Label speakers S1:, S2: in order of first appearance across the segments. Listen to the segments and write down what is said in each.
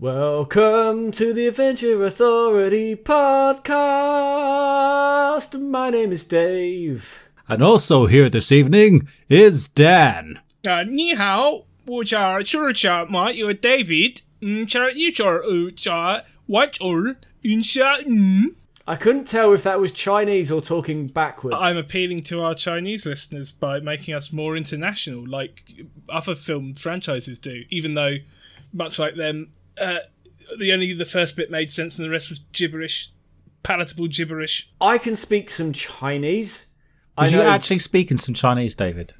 S1: Welcome to the Adventure Authority podcast. My name is Dave.
S2: And also here this evening is Dan.
S3: Uh, ni hao, which are churcha ma you David, char you char u cha watch all in sha
S1: I couldn't tell if that was Chinese or talking backwards.
S3: I'm appealing to our Chinese listeners by making us more international, like other film franchises do. Even though, much like them, uh, the only the first bit made sense and the rest was gibberish, palatable gibberish.
S1: I can speak some Chinese. I
S2: Was you actually speaking some Chinese, David?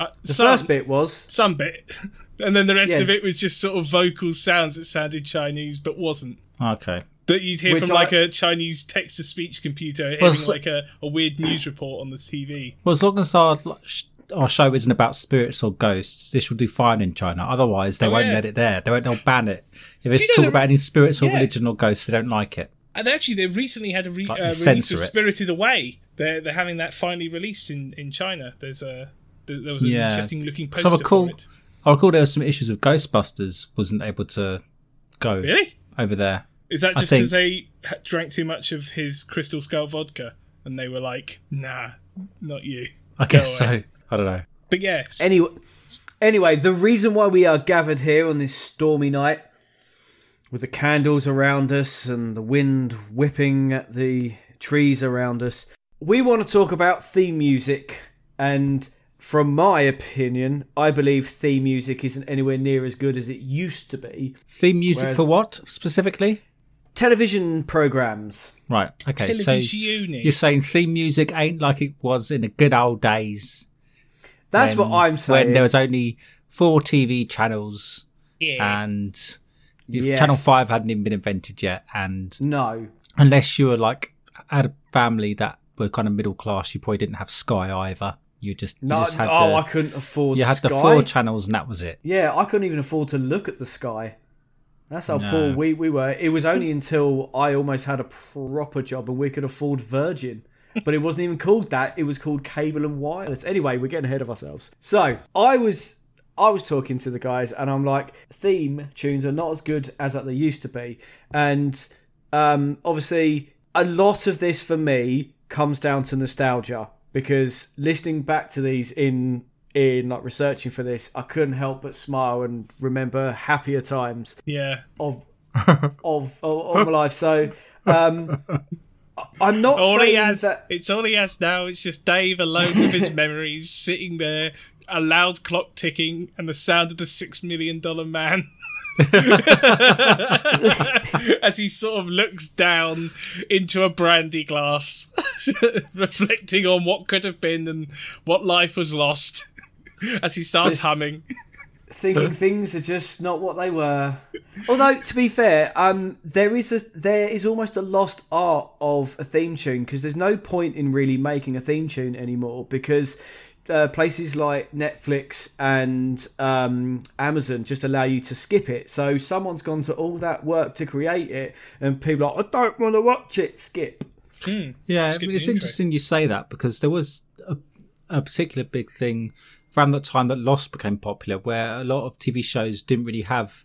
S3: Uh,
S1: the
S3: some,
S1: first bit was.
S3: some bit, and then the rest
S1: Yeah.
S3: of it was just sort of vocal sounds that sounded Chinese but wasn't.
S2: Okay.
S3: That you'd hear
S1: Which
S3: from
S1: I-
S3: like a Chinese text to speech computer hearing
S2: Well, so-
S3: like a, a weird news report on the TV.
S2: Well, as long as our, our show isn't about spirits or ghosts, this will do fine in China. Otherwise, they
S3: Oh,
S2: won't
S3: yeah.
S2: let it there. They won't. They'll ban it. If it's
S3: you
S2: talk about any spirits or
S3: Yeah.
S2: religion or ghosts, they don't like it.
S3: And actually, they recently had a re-
S2: Like,
S3: uh, release of
S2: it.
S3: Spirited Away. They're they're having that finally released in, in China. There's a there, there was an
S2: Yeah.
S3: interesting looking poster
S2: So I recall,
S3: for it.
S2: I recall there were some issues of Ghostbusters wasn't able to go
S3: Really?
S2: over there.
S3: Is that just because they drank too much of his Crystal Skull vodka and they were like, nah, not you.
S2: I
S3: Go
S2: guess
S3: away.
S2: so. I don't know.
S3: But yes,
S1: Anyway, anyway, the reason why we are gathered here on this stormy night, with the candles around us and the wind whipping at the trees around us, we want to talk about theme music. And from my opinion, I believe theme music isn't anywhere near as good as it used to be.
S2: Theme music
S1: Whereas-
S2: for what specifically?
S1: Television programs.
S2: Right. Okay. So
S3: Televisione.
S2: you're saying theme music ain't like it was in the good old days.
S1: That's
S2: when-
S1: what I'm saying.
S2: When there was only four TV channels
S3: yeah.
S2: and if
S1: Yes.
S2: Channel Five hadn't even been invented yet, and
S1: no.
S2: unless you were like had a family that were kind of middle class, you probably didn't have Sky either. You just you
S1: No,
S2: just had
S1: oh,
S2: the
S1: I couldn't afford sky
S2: you had
S1: Sky.
S2: the four channels and that was it.
S1: Yeah, I couldn't even afford to look at the sky. That's how
S2: No.
S1: poor we, we were. It was only until I almost had a proper job and we could afford Virgin. But it wasn't even called that. It was called cable and wireless. Anyway, we're getting ahead of ourselves. So I was I was talking to the guys and I'm like, theme tunes are not as good as they used to be. And um, obviously a lot of this for me comes down to nostalgia because listening back to these in in like researching for this, I couldn't help but smile and remember happier times
S3: yeah.
S1: of of of, of my life. So um, I- I'm not
S3: All
S1: saying
S3: he has,
S1: that.
S3: it's all he has now. It's just Dave alone with his memories, sitting there, a loud clock ticking, and the sound of the six million dollar man. As he sort of looks down into a brandy glass, reflecting on what could have been and what life was lost. As he starts humming,
S1: thinking things are just not what they were. Although to be fair, um, there is a there is almost a lost art of a theme tune because there's no point in really making a theme tune anymore because uh, places like Netflix and um, Amazon just allow you to skip it. So someone's gone to all that work to create it, and people are like, I don't want to watch it. Skip.
S2: Yeah, I
S3: Skip
S2: mean, it's
S3: intro.
S2: interesting you say that because there was a, a particular big thing around that time that Lost became popular, where a lot of TV shows didn't really have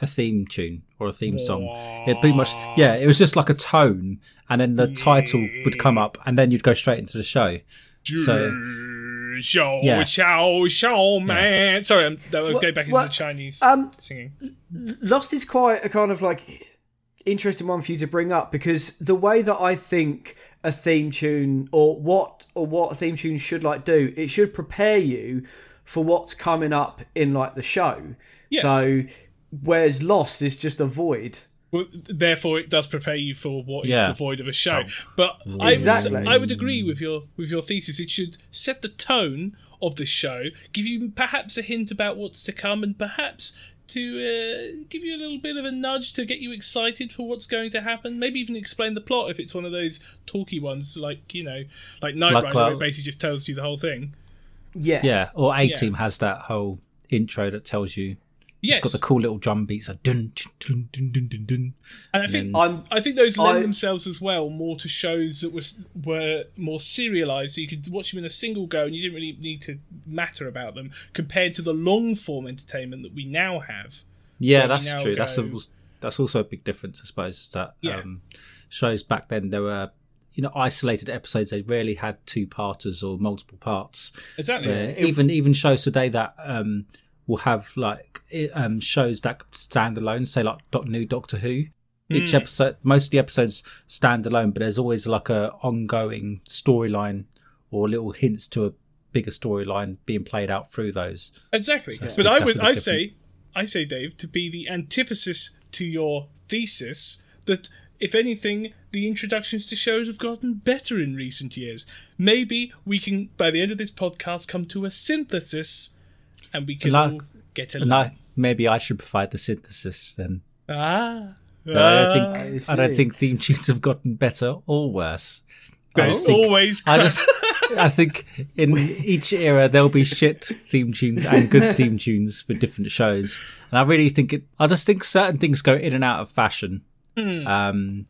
S2: a theme tune or a theme song. It pretty much, yeah, it was just like a tone, and then the title would come up, and then you'd go straight into the show. So
S3: show,
S2: Yeah.
S3: show, show, man. Sorry, I'm, that will go back into
S1: well,
S3: the Chinese
S1: um,
S3: singing.
S1: Lost is quite a kind of like interesting one for you to bring up because the way that I think a theme tune or what or what a theme tune should like do, it should prepare you for what's coming up in like the show.
S3: Yes.
S1: So whereas Lost is just a void.
S3: Well, therefore, it does prepare you for what is
S2: Yeah.
S3: the void of a show. But I
S1: Exactly.
S3: would, I would agree with your with your thesis. It should set the tone of the show, give you perhaps a hint about what's to come, and perhaps to uh, give you a little bit of a nudge to get you excited for what's going to happen. Maybe even explain the plot if it's one of those talky ones, like you know, like Knight
S2: Like,
S3: Rider, where it basically just tells you the whole thing.
S1: Yes.
S2: yeah, or A Team has that whole intro that tells you
S3: Yes.
S2: It's got the cool little drum beats like dun dun dun dun dun dun.
S3: And I think
S1: I'm
S3: I think those lend
S1: I-
S3: themselves as well more to shows that was were more serialized, so you could watch them in a single go, and you didn't really need to matter about them, compared to the long form entertainment that we now have.
S2: Yeah, that's
S3: now
S2: true. That's a, that's also a big difference, I suppose. That
S3: Yeah.
S2: um, shows back then there were you know isolated episodes. They rarely had two parters or multiple parts.
S3: Exactly.
S2: Where even even shows today that um, will have like um, shows that stand alone, say like new Doctor Who. Each
S3: Hmm.
S2: episode, most of the episodes stand alone, but there's always like a ongoing storyline or little hints to a bigger storyline being played out through those.
S3: Exactly.
S2: that's
S3: but I would I
S2: difference.
S3: say I say Dave to be the antithesis to your thesis that if anything the introductions to shows have gotten better in recent years. Maybe we can by the end of this podcast come to a synthesis and we can
S2: And I-
S3: get along.
S2: And I, maybe I should provide the synthesis then.
S3: Ah.
S2: So I don't
S3: Ah.
S2: think
S1: I
S2: I don't think theme tunes have gotten better or worse. I
S3: There's
S2: just think,
S3: always
S2: I just I think in each era there'll be shit theme tunes and good theme tunes for different shows, and I really think it. I just think certain things go in and out of fashion.
S3: Hmm.
S2: Um,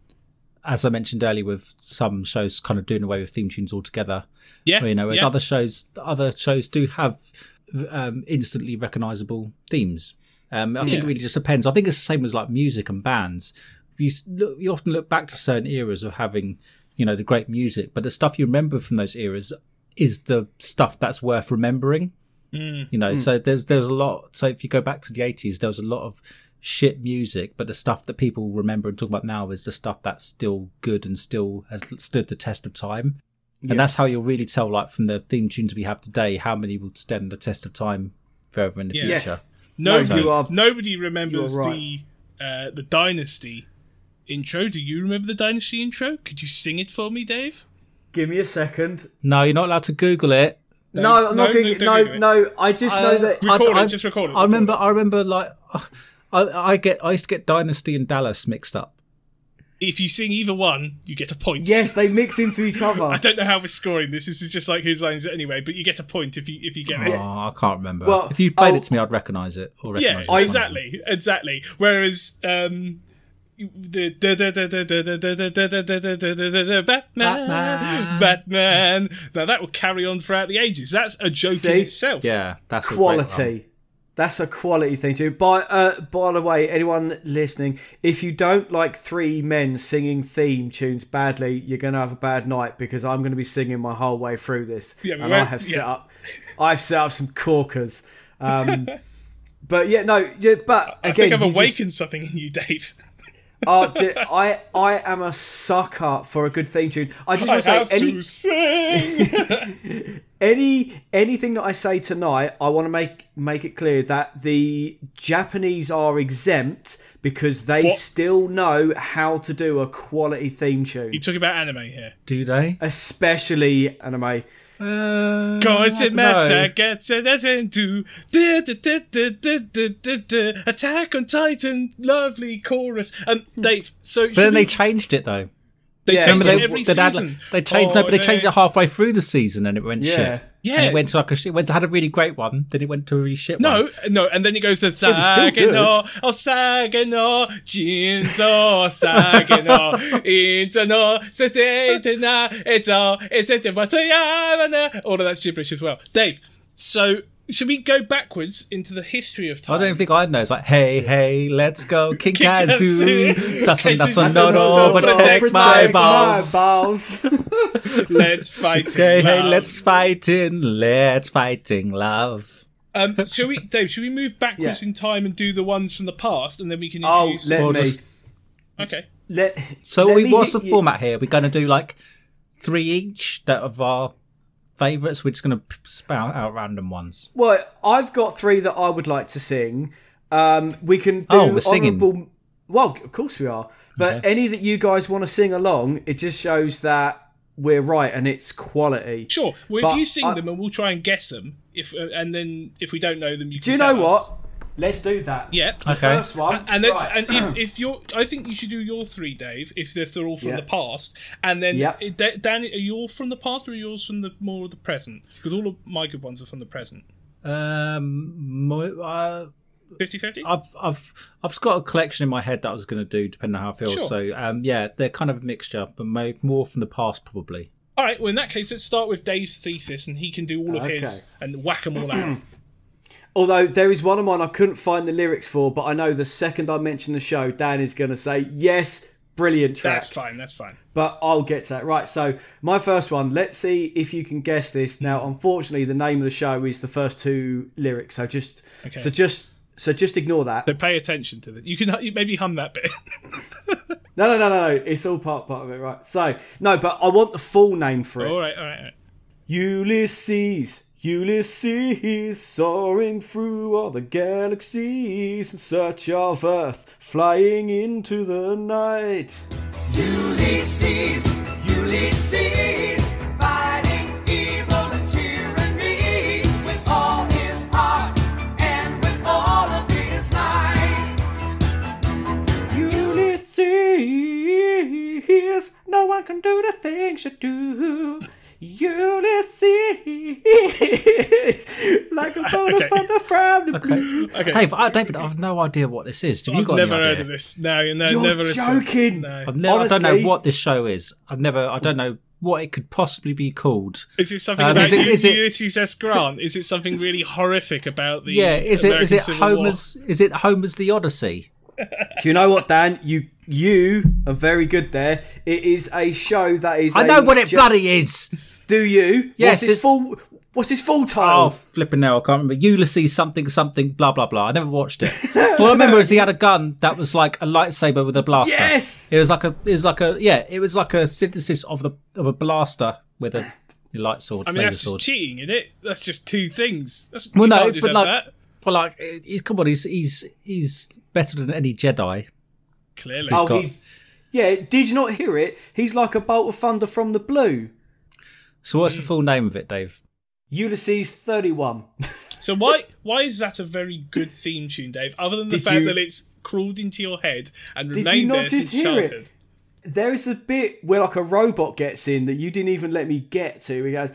S2: as I mentioned earlier, with some shows kind of doing away with theme tunes altogether.
S3: yeah,
S2: You know, as
S3: yeah.
S2: other shows, other shows do have um, instantly recognizable themes. Um, I think
S3: Yeah.
S2: it really just depends. I think it's the same as like music and bands. You look, you often look back to certain eras of having, you know, the great music, but the stuff you remember from those eras is the stuff that's worth remembering.
S3: Mm.
S2: You know, so there's there's a lot. So if you go back to the eighties, there was a lot of shit music, but the stuff that people remember and talk about now is the stuff that's still good and still has stood the test of time. And that's how you'll really tell, like from the theme tunes we have today, how many will stand the test of time further in the
S3: Yeah.
S2: future.
S1: Yes.
S3: Nobody,
S1: you are-
S3: nobody remembers
S1: you are
S3: the uh, the Dynasty intro. Do you remember the Dynasty intro? Could you sing it for me, Dave?
S1: Give me a second.
S2: No, you're not allowed to Google it.
S1: No,
S3: No,
S1: I'm not going
S3: no,
S1: to.
S3: don't
S1: No,
S3: it.
S1: no. I just know that.
S3: Record it, just record it,
S2: I remember. I remember. Like, I, I get. I used to get Dynasty and Dallas mixed up
S3: if you sing either one, you get a point.
S1: Yes, they mix into each other.
S3: I don't know how we're scoring this. This is just like whose line is it anyway. But you get a point if you if you get
S2: oh, it. I can't remember.
S1: Well,
S2: if you played it to me, I'd recognise it or recognise. Yeah, it
S3: exactly, exactly. Whereas um, the Batman,
S2: Batman.
S3: Now that will carry on throughout the ages. That's a joke
S1: See?
S3: in itself.
S2: Yeah, that's
S1: quality. That's a quality thing too. By uh, by the way, anyone listening, if you don't like three men singing theme tunes badly, you're gonna have a bad night because I'm gonna be singing my whole way through this,
S3: Yeah,
S1: and I have set up, I've set up some corkers. Um, but yeah, no, yeah, but
S3: I
S1: again,
S3: think I've
S1: you just-
S3: awakened something in you, Dave.
S1: Uh, I am a sucker for a good theme tune. I just want to say
S3: have
S1: any
S3: to sing.
S1: any anything that I say tonight, I want to make make it clear that the Japanese are exempt because they
S3: What?
S1: still know how to do a quality theme tune,
S3: you talk about anime here.
S2: Do they?
S1: especially anime.
S2: Uh,
S3: Cause
S2: I
S3: it
S2: don't
S3: matter
S2: know.
S3: gets it into du- du- du- du- du- du- du- du- Attack on Titan, lovely chorus. Um, Dave, so
S2: But then
S3: should
S2: they
S3: we-
S2: changed it though.
S3: they
S1: Yeah,
S3: change
S2: Remember
S3: it
S2: they,
S3: every
S2: they, had, like- they changed. no,
S3: Oh,
S2: but they changed it halfway through the season, and it went
S1: Yeah.
S2: shit.
S3: Yeah.
S2: and it went to like a shit. Went had a really great one, then it went to a really shit
S3: No,
S2: one.
S3: no, no, and then it goes to
S1: was still good.
S3: Sageno, oh Sageno, Jinzo, Sageno, Inzo, Setena, Ezo, Etete, Watayamana. All of that's gibberish as well. Dave, so should we go backwards into the history of time?
S2: I don't even think I know. It's like, hey, hey, let's go,
S3: Kikazu.
S2: Kikazu. That's
S3: Kikazu.
S2: that's a no, no,
S3: Protect
S2: protect
S3: my
S2: my balls.
S1: balls.
S3: Let's fight.
S2: Hey,
S3: in
S2: hey,
S3: love.
S2: let's fight in, let's fighting love.
S3: Um, shall we, Dave? Should we move backwards
S1: Yeah.
S3: in time and do the ones from the past, and then we can introduce?
S1: oh,
S3: introduce?
S1: let
S2: Well,
S1: me
S2: just-
S3: okay.
S1: let.
S2: So,
S1: let
S2: we,
S1: me
S2: what's the
S1: you-
S2: format here? We're going to do like three each that of our favourites. We're just going to spout out random ones.
S1: Well, I've got three that I would like to sing. Um, we can do
S2: Oh, we're singing.
S1: honourable. Well, of course we are. But any that you guys want to sing along, it just shows that we're right and it's quality.
S3: Sure. Well,
S1: But
S3: if you sing
S1: I-
S3: them, and we'll try and guess them. If uh, and then if we don't know them, you can
S1: Do you
S3: tell
S1: know
S3: us.
S1: what? Let's do that.
S3: Yeah.
S1: The
S2: Okay.
S1: first one.
S3: And then,
S1: right.
S3: and if, if you're, I think you should do your three, Dave. If they're, if they're all from
S1: Yeah.
S3: the past, and then
S1: Yeah.
S3: Da- Danny, are you all from the past or are yours from the more of the present? Because all of my good ones are from the present.
S2: Um, mo- uh,
S3: 50-50?
S2: I've I've I've got a collection in my head that I was going to do, depending on how I feel.
S3: Sure.
S2: So um, yeah, they're kind of a mixture, but more from the past probably.
S3: All right. Well, in that case, let's start with Dave's thesis, and he can do all of
S1: Okay.
S3: his and whack them all out.
S1: Although there is one of mine I couldn't find the lyrics for, but I know the second I mention the show, Dan is going to say, yes, brilliant track.
S3: That's fine. That's fine.
S1: But I'll get to that. Right, so my first one, let's see if you can guess this. Now, unfortunately, the name of the show is the first two lyrics, so just
S3: Okay.
S1: so just so just ignore that.
S3: So pay attention to this. You can maybe hum that bit.
S1: No, no, no, no, no. It's all part part of it, right? So no, but I want the full name for it.
S3: all right. All right. All right.
S1: Ulysses, Ulysses, soaring through all the galaxies in search of Earth, flying into the night.
S4: Ulysses, Ulysses, fighting evil and tyranny with all his heart and with all of his might.
S1: Ulysses, no one can do the things you do. Ulysses, like a bolt
S3: Okay.
S1: of thunder from the blue.
S3: Okay.
S2: Dave, I, David, I've no idea what this is. Have you
S3: I've
S2: got
S3: never
S2: any
S3: heard
S2: idea?
S3: of this. No, no,
S1: You're
S3: never. listened.
S1: joking.
S3: No.
S2: I've never, I don't know what this show is. I've never. I don't know what it could possibly be called.
S3: Is it something
S2: Um,
S3: about
S2: is it- is it-
S3: Ulysses S. Grant? Is it something really horrific about the?
S2: Yeah, is it is
S3: American
S2: it
S3: Civil War?
S2: Homer's? Is it Homer's The Odyssey?
S1: Do you know what, Dan? You you are very good there. It is a show that is.
S2: I know what it
S1: ju-
S2: bloody is.
S1: Do you?
S2: Yes,
S1: What's his
S2: it's-
S1: full? What's his full title?
S2: Oh, flipping now, I can't remember. Ulysses something something blah blah blah. I never watched it. But what I remember is he had a gun that was like a lightsaber with a blaster.
S1: Yes!
S2: It was like a it was like a yeah, it was like a synthesis of the of a blaster with a light sword,
S3: I mean,
S2: laser
S3: that's
S2: sword.
S3: just cheating, isn't it? That's just two things. That's,
S2: Well, no, but like,
S3: that.
S2: Well, like, he's come on, he's he's he's better than any Jedi.
S3: Clearly.
S1: oh,
S2: got-
S1: he's yeah. Did you not hear it? He's like a bolt of thunder from the blue.
S2: So, what's the hmm. full name of it, Dave?
S1: Ulysses thirty-one.
S3: So why why is that a very good theme tune, Dave? Other than the
S1: Did
S3: fact
S1: you-
S3: that it's crawled into your head and
S1: Did you
S3: remained
S1: not
S3: there since
S1: hear it?
S3: childhood.
S1: there is a bit where like a robot gets in that you didn't even let me get to. He goes,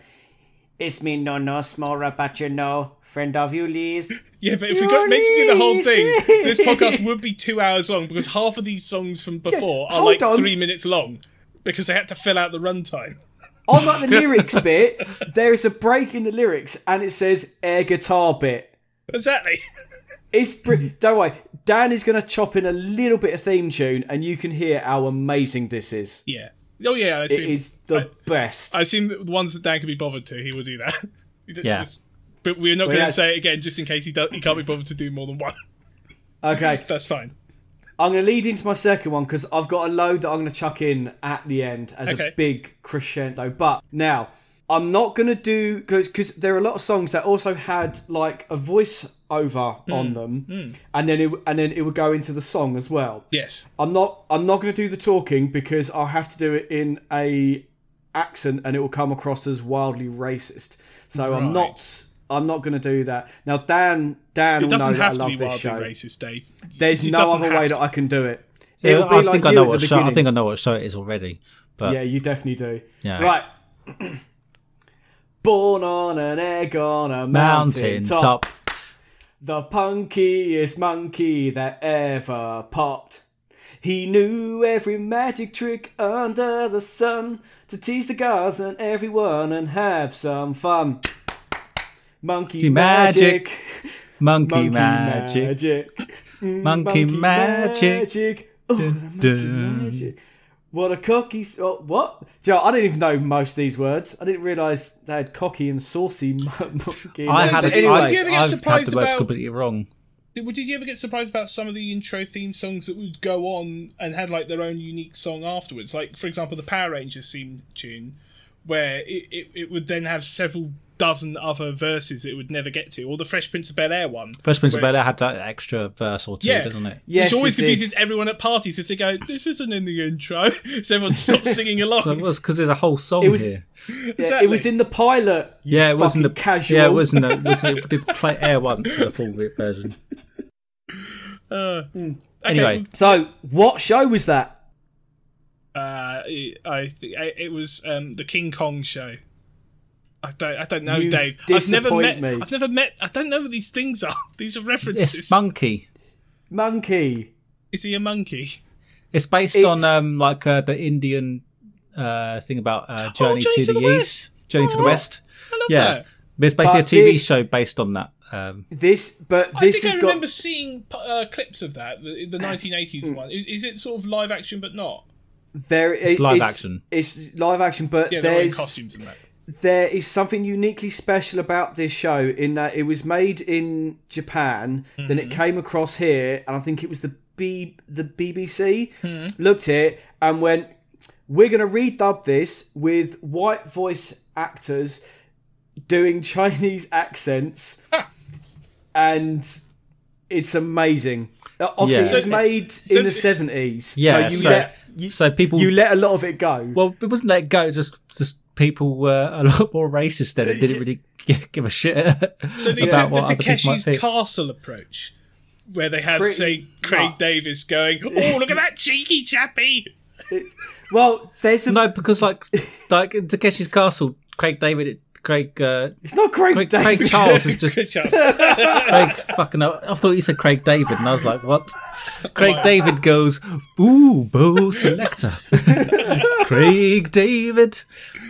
S1: "It's me, no, no, small but you know, friend of Ulysses."
S3: Yeah, but if we got meant to do the whole thing, this podcast would be two hours long because half of these songs from before are like
S1: on.
S3: three minutes long because they had to fill out the runtime.
S1: On like the lyrics bit, there is a break in the lyrics and it says air guitar bit.
S3: Exactly.
S1: It's br- don't worry. Dan is going to chop in a little bit of theme tune, and you can hear how amazing this is.
S3: yeah. Oh yeah, I
S1: It
S3: assume,
S1: is the best.
S3: I assume that the ones that Dan can be bothered to, he will do that. He d-
S2: Yeah.
S3: just- But we're not
S1: Well,
S3: going to say it again, just in case he do- he can't be bothered to do more than one.
S1: okay,
S3: That's fine.
S1: I'm going to lead into my second one because I've got a load that I'm going to chuck in at the end as
S3: Okay.
S1: a big crescendo. But now, I'm not going to do because because there are a lot of songs that also had like a voice over
S3: Hmm.
S1: on them, and then it and then it would go into the song as well.
S3: Yes.
S1: I'm not I'm not going to do the talking because I'll have to do it in a accent and it will come across as wildly racist. So I'm not I'm not going to do that. Now Dan Dan
S3: It
S1: will know
S3: doesn't
S1: that I
S3: have to
S1: love
S3: be
S1: this show.
S3: racist, Dave.
S1: There's
S3: It
S1: no
S3: doesn't
S1: other way
S3: to.
S1: that I can do it.
S2: Yeah,
S1: It'll be
S2: I
S1: like
S2: think I know what
S1: the
S2: show. I think I know what show it is already. But
S1: Yeah, you definitely do.
S2: Yeah.
S1: Right. Born on an egg on a mountain,
S2: mountain
S1: top.
S2: top.
S1: The punkiest monkey that ever popped. He knew every magic trick under the sun to tease the gods and everyone and have some fun. Monkey
S2: magic.
S1: magic.
S2: Monkey,
S1: Monkey
S2: magic.
S1: magic.
S2: Monkey magic.
S1: magic. Oh, monkey magic. What a cocky. Oh, what? Joe, I didn't even know most of these words. I didn't realise they had cocky and saucy.
S2: I had it.
S3: you-
S2: I,
S3: did you ever get
S2: I've had
S3: surprised
S2: the words
S3: about-
S2: completely wrong.
S3: Did, did you ever get surprised about some of the intro theme songs that would go on and had like their own unique song afterwards? Like, for example, the Power Rangers theme tune, where it, it, it would then have several dozen other verses it would never get to, or the Fresh Prince of Bel Air one.
S2: Fresh Prince of Bel Air had that extra verse or two,
S3: Yeah.
S2: doesn't it?
S1: Yes,
S3: Which always
S1: it did.
S3: confuses everyone at parties because they go, "This isn't in the intro," so everyone stops singing along.
S2: So it was because there's a whole song
S1: It was-
S2: here.
S1: Yeah,
S3: Exactly.
S1: It was in the pilot.
S2: Yeah, it wasn't the
S1: fucking casual.
S2: Yeah, it wasn't. A, was it did play air once in the full version.
S3: Uh,
S1: Hmm.
S2: Anyway,
S1: So, what show was that?
S3: uh, I think it was um, the King Kong show. I don't. I don't know,
S1: You
S3: Dave. I've never met.
S1: me.
S3: I've never met. I don't know what these things are. These are references.
S2: It's monkey.
S1: Monkey.
S3: Is he a monkey?
S2: It's based
S1: It's-
S2: on um like uh, the Indian uh thing about uh, Journey,
S3: Journey
S2: to, the, East, Journey to the
S3: Oh,
S2: West.
S3: I love
S2: Yeah,
S3: that.
S2: but it's basically
S1: But
S2: a TV
S1: the-
S2: show based on that. Um,
S1: This, but
S3: I
S1: this
S3: think I
S1: has
S3: remember
S1: got.
S3: seeing uh, clips of that, the, the 1980s one. Is, is it sort of live action but not?
S1: There,
S2: It's live action.
S1: It's live action, but
S3: Yeah, they're all in
S1: there's
S3: costumes and that.
S1: There is something uniquely special about this show in that it was made in Japan, then it mm-hmm. came across here, and I think it was the B the BBC hmm. looked at it and went, "We're going to redub this with white voice actors doing Chinese accents," ah. and it's amazing. Uh, Obviously,
S2: Yeah.
S1: it was made
S3: so
S1: in the seventies.
S2: Yeah,
S1: so you
S2: so-
S1: let you,
S2: so people-
S1: you let a lot of it go.
S2: well, it wasn't let it go. Just just people were a lot more racist then and didn't really give a shit
S3: So they
S2: about
S3: took
S2: what
S3: the
S2: other people might
S3: Takeshi's
S2: think.
S3: Castle approach, where they have,
S1: Pretty
S3: say, Craig
S1: much.
S3: Davis going, "Oh, look at that cheeky chappy."
S1: well, there's a
S2: No, because like like in Takeshi's Castle, Craig David, Craig, uh,
S1: It's not Craig,
S2: Craig,
S1: David.
S2: Craig Charles is just
S3: Charles.
S2: Craig fucking. Up. I thought you said Craig David, and I was like, what? Craig David goes, ooh, bow selector. Craig David.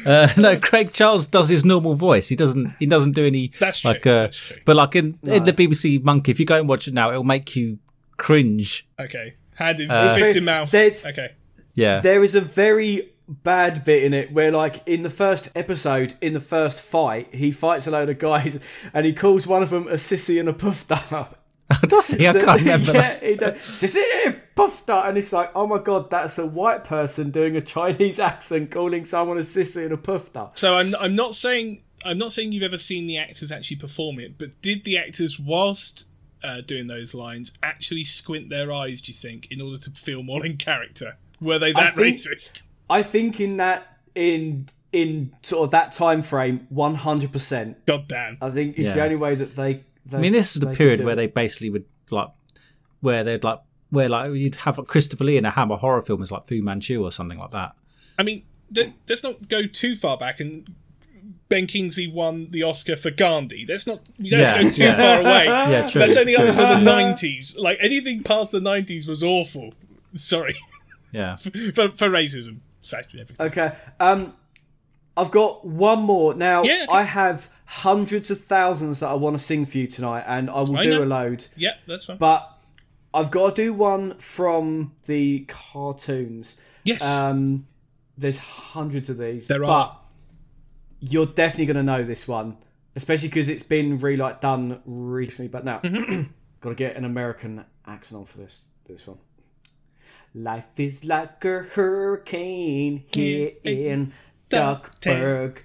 S2: Uh, no, Craig Charles does his normal voice. He doesn't. He doesn't do any
S3: That's true,
S2: like. Uh,
S3: that's true.
S2: But like in, in the BBC Monkey, if you go and watch it now, it'll make you cringe.
S3: Okay, hand in
S2: Uh,
S3: fist in mouth.
S1: There's-
S3: Okay,
S2: Yeah.
S1: There is a very bad bit in it where, like, in the first episode, in the first fight, he fights a load of guys and he calls one of them a sissy and a puff dart.
S2: does he? I can't remember
S1: yeah,
S2: that.
S1: he does. Sissy, puff dart. And it's like, oh my god, that's a white person doing a Chinese accent calling someone a sissy and a puff dart.
S3: so I'm I'm not saying I'm not saying you've ever seen the actors actually perform it, but did the actors whilst uh, doing those lines actually squint their eyes? Do you think in order to feel more in character? Were they that
S1: think-
S3: racist?
S1: I think in that, in in sort of that time frame, 100%.
S3: God damn.
S1: I think it's the only way that they. They
S2: I mean, this is the period where
S1: it.
S2: they basically would like, where they'd like, where like you'd have like Christopher Lee in a Hammer horror film as like Fu Manchu or something like that.
S3: I mean, th- let's not go too far back. And Ben Kingsley won the Oscar for Gandhi. Let's not. We don't
S2: Yeah,
S3: go too
S2: yeah.
S3: far away.
S2: Yeah, true.
S3: That's only
S2: true.
S3: up until the nineties. Like anything past the nineties was awful. Sorry
S2: Yeah.
S3: for for racism, sexual everything.
S1: Okay. Um, I've got one more. Now,
S3: Yeah, okay.
S1: I have hundreds of thousands that I want to sing for you tonight, and I will
S3: I
S1: do
S3: know.
S1: a load.
S3: Yeah, that's fine.
S1: But I've got to do one from the cartoons.
S3: yes,
S1: Um, there's hundreds of these.
S3: There
S1: but
S3: are.
S1: You're definitely going to know this one, especially because it's been really like done recently. But now,
S3: Mm-hmm.
S1: got to get an American accent on for this this one. Life is like a hurricane here in Duckburg.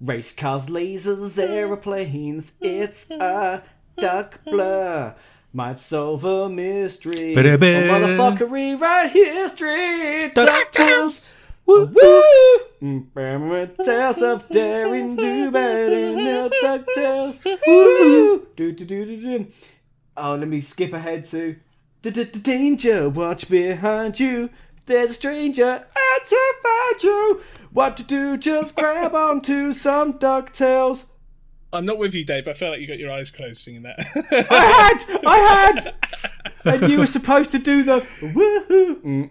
S1: Race cars, lasers, aeroplanes. It's a duck blur. Might solve a mystery. Or
S2: Ba-da-ba.
S1: motherfucker rewrite history.
S2: DuckTales.
S1: Woo! Woo! Tales of daring do better now, no DuckTales. Woo! Do do do do do. Oh, let me skip ahead to danger. Watch behind you. There's a stranger out to find you. What to do? Just grab onto some DuckTales.
S3: I'm not with you, Dave. I feel like you got your eyes closed singing that.
S1: I had! I had! And you were supposed to do the woohoo.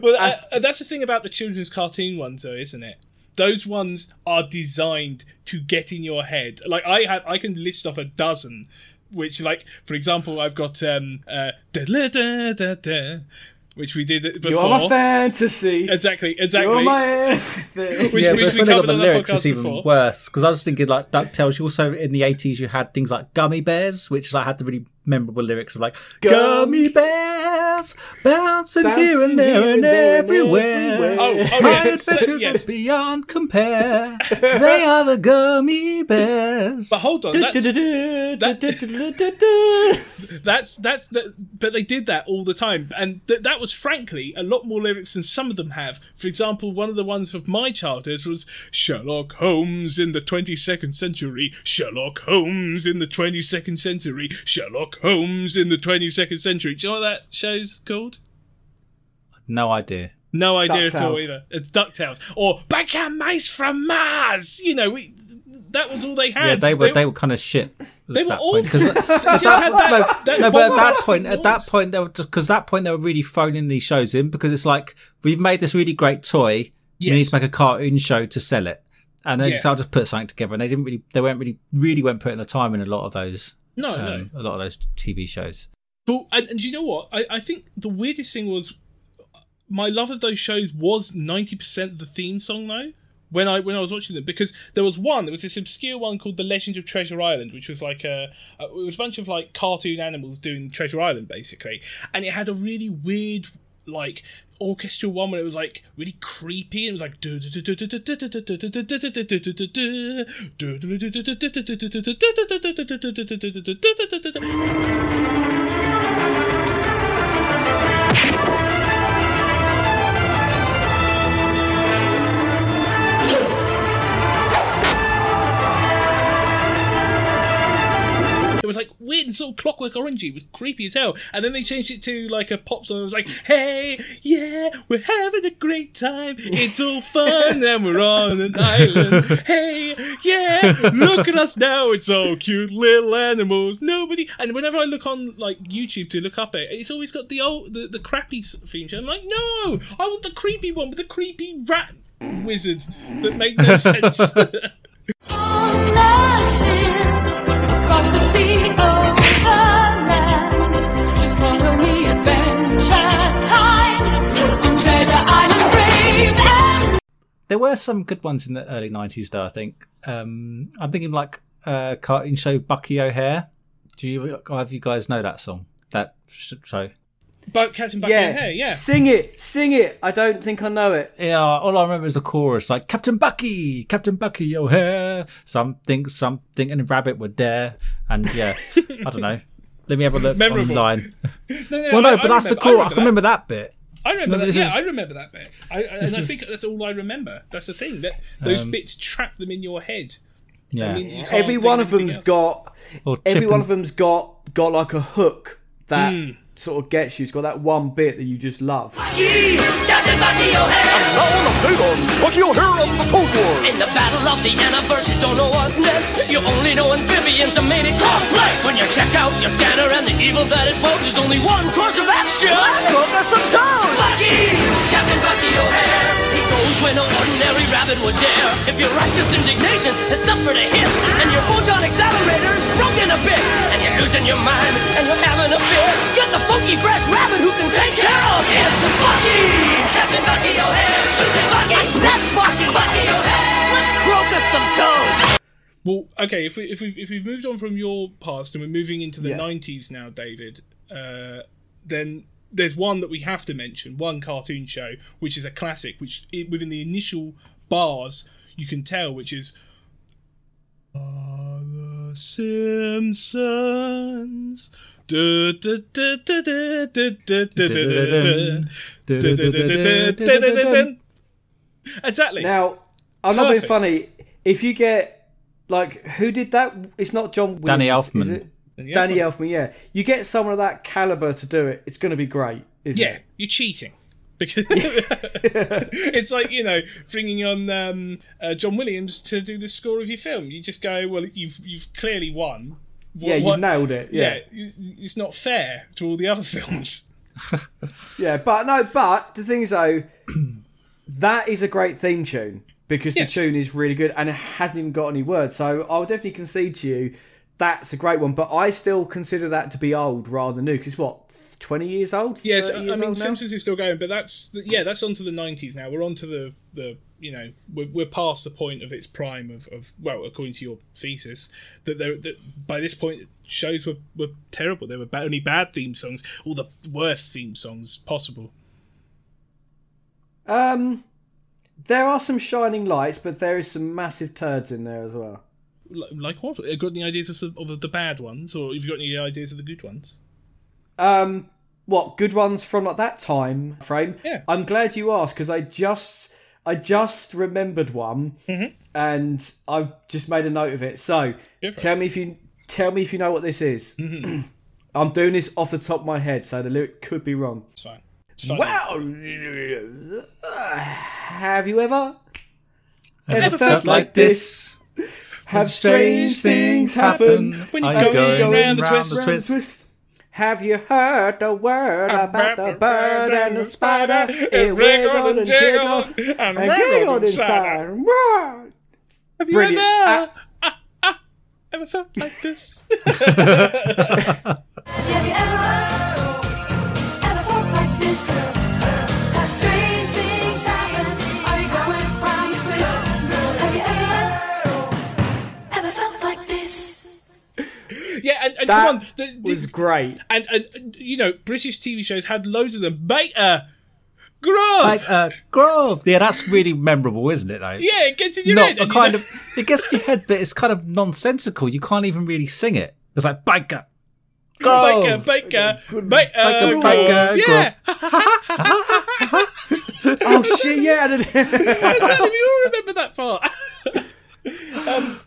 S3: Well, uh, uh, that's the thing about the children's cartoon ones, though, isn't it? Those ones are designed to get in your head. Like I have, I can list off a dozen. Which, like, for example, I've got um, uh, da da da da da, which we did before.
S1: You're my fantasy.
S3: exactly, exactly.
S1: You're my everything.
S3: Which-
S2: Yeah,
S3: which
S2: but
S3: we
S2: when they got the lyrics,
S3: podcast
S2: it's even
S3: before.
S2: worse. Because I was thinking like DuckTales. You also in the eighties you had things like Gummi Bears, which like had the really memorable lyrics of like Gummi Bears bouncing, here and there
S1: here
S2: and
S1: and there and
S2: everywhere.
S1: everywhere.
S3: Oh, oh
S2: My
S3: yes, so- yes.
S2: that's beyond compare. they are the Gummi Bears.
S3: But hold on, that's, that's that's the, but they did that all the time, and th- that was frankly a lot more lyrics than some of them have. For example, one of the ones of my childhood was Sherlock Holmes in the 22nd century, Sherlock Holmes in the 22nd century, Sherlock Holmes in the 22nd century. Do you know what that show's called?
S2: no idea.
S3: No idea at all either. It's Ducktales or Backhand Mice from Mars. You know, we, that was all they had.
S2: Yeah, they were they were kind of shit.
S3: They were
S2: that point,
S3: awful.
S2: 'cause-
S3: They just had that, that
S2: no, but at that point, at that point, they were because that point they were really phoning these shows in because it's like we've made this really great toy. Yes. We need to make a cartoon show to sell it, and they
S3: Yeah.
S2: decided to put something together. And they didn't really, they weren't really, really weren't putting the time in a lot of those,
S3: no,
S2: um,
S3: no.
S2: a lot of those TV shows.
S3: But and, and you know what? I, I think the weirdest thing was my love of those shows was ninety percent the theme song though. When I when I was watching them, because there was one, there was this obscure one called The Legend of Treasure Island, which was like a, a it was a bunch of like cartoon animals doing Treasure Island basically, and it had a really weird like orchestral one where it was like really creepy and it was like like sort of clockwork orangey. It was creepy as hell. And then they changed it to like a pop song. It was like, hey, yeah, we're having a great time. It's all fun and we're on an island. Hey, yeah, look at us now. It's all cute little animals. Nobody. And whenever I look on like YouTube to look up it, it's always got the old, the, the crappy theme. I'm like, no, I want the creepy one with the creepy rat wizard that made no sense.
S2: There were some good ones in the early nineties, though. I think. Um, I'm thinking like uh, cartoon show Bucky O'Hare. Do you either you guys know that song? That show?
S3: Boat Captain Bucky
S1: Yeah.
S3: O'Hare, yeah.
S1: Sing it, sing it. I don't think I know it.
S2: Yeah, all I remember is a chorus like Captain Bucky, Captain Bucky O'Hare, something, something, and rabbit were there, and yeah, I don't know. Let me have a look
S3: Memorable.
S2: online.
S3: No, no,
S2: Well, no,
S3: I-
S2: but
S3: I
S2: that's the
S3: remember-
S2: core. I
S3: I
S2: can remember that bit.
S3: I remember
S2: No,
S3: that. Yeah,
S2: is-
S3: I remember that bit. I, I- and I think
S2: is-
S3: that's all I remember. That's the thing. That those
S2: Um,
S3: bits trap them in your head.
S2: Yeah,
S3: I mean, you
S1: Every one
S3: of
S1: of them's
S3: else.
S1: got every one of them's got got like a hook that
S3: Hmm.
S1: Sort of gets you. It's got that one bit that you just love.
S4: Captain Bucky O'Hare.
S5: Now on the Phaeton, Bucky O'Hare of the Toad Wars.
S4: In the battle of the universe, you don't know what's next. You only know amphibians are made in complex. When you check out your scanner and the evil that it poses, there's only one course of action. Let's cook us some toad. Bucky, Captain Bucky O'Hare. He goes when no ordinary rabbit would dare. If your righteous indignation has suffered a hit, and your photon accelerator is broken a bit, and you're losing your mind and you're having a fit, get the funky fresh rabbit who can take care of it. Bucky, Captain Bucky O'Hare. You say Bucky, that's Bucky. Bucky O'Hare. Let's croak us some toads.
S3: Well, okay. If we if we if we've moved on from your past and we're moving into the
S1: Yeah.
S3: nineties now, David, uh, then there's one that we have to mention, one cartoon show, which is a classic, which it, within the initial bars you can tell, which is. Are the Simpsons. Exactly.
S1: Now, I'm Perfect. not being funny. If you get like, who did that? It's not John. Williams,
S2: Danny Elfman.
S1: Is it? Danny Elfman. Yeah, you get someone of that caliber to do it. It's going to be great. Isn't
S3: Yeah,
S1: it?
S3: you're cheating. Because it's like you know bringing on um, uh, John Williams to do the score of your film. You just go, well, you've you've clearly won. What-
S1: Yeah, you
S3: what-
S1: nailed it.
S3: Yeah,
S1: Yeah.
S3: it's it's not fair to all the other films.
S1: yeah, But no, but the thing is though, that is a great theme tune because
S3: Yeah.
S1: the tune is really good and it hasn't even got any words. So I'll definitely concede to you. That's a great one, but I still consider that to be old rather than new because it's what twenty years old.
S3: Yes,
S1: 30
S3: I
S1: years
S3: mean? Simpsons is still going, but that's yeah, that's onto the nineties now. We're onto the the you know we're, we're past the point of its prime of, of well, according to your thesis, that there that by this point shows were, were terrible. There were ba- only bad theme songs, all the worst theme songs possible.
S1: Um, there are some shining lights, but there is some massive turds in there as well.
S3: Like, like what? Have you got any ideas of, some, of the bad ones, or have you got any ideas of the good ones?
S1: Um, what good ones from like that time frame?
S3: Yeah.
S1: I'm glad you asked because I just I just remembered one,
S3: Mm-hmm.
S1: and I've just made a note of it. So
S3: Go for
S1: tell me if you tell me if you know what this is.
S3: Mm-hmm.
S1: I'm doing this off the top of my head, so the lyric could be wrong.
S3: It's fine. funny.
S1: Well, have you ever
S2: Ever
S1: felt like
S2: this?
S1: Have strange things happen
S3: When you're
S2: I'm
S3: going round the
S2: round
S3: twist.
S2: the twist.
S1: twist? Have you heard the word about the bird and the spider? It
S3: wriggled and
S1: and jiggled
S3: jiggled and
S1: and
S3: wriggled
S1: giggled
S3: inside.
S1: inside.
S3: Have you
S1: Brilliant.
S3: ever, ah, ah, ever felt like this? yeah, and, and
S1: That
S3: come on, the, the-
S1: was great.
S3: and, and you know, British TV shows had loads of them. Beta, Grove,
S2: Like uh, Grove. Yeah, that's really memorable, isn't it? Though.
S3: yeah, it gets in your
S2: Not
S3: head.
S2: a
S3: and you know-
S2: of. It gets in your head, but it's kind of nonsensical. You can't even really sing it. It's like biker.
S3: Baker,
S2: Grove.
S3: Baker, Baker,
S2: Baker,
S3: Grove.
S2: Baker,
S3: yeah.
S1: Oh shit! Yeah, I did-
S3: Exactly, we all remember that part. um,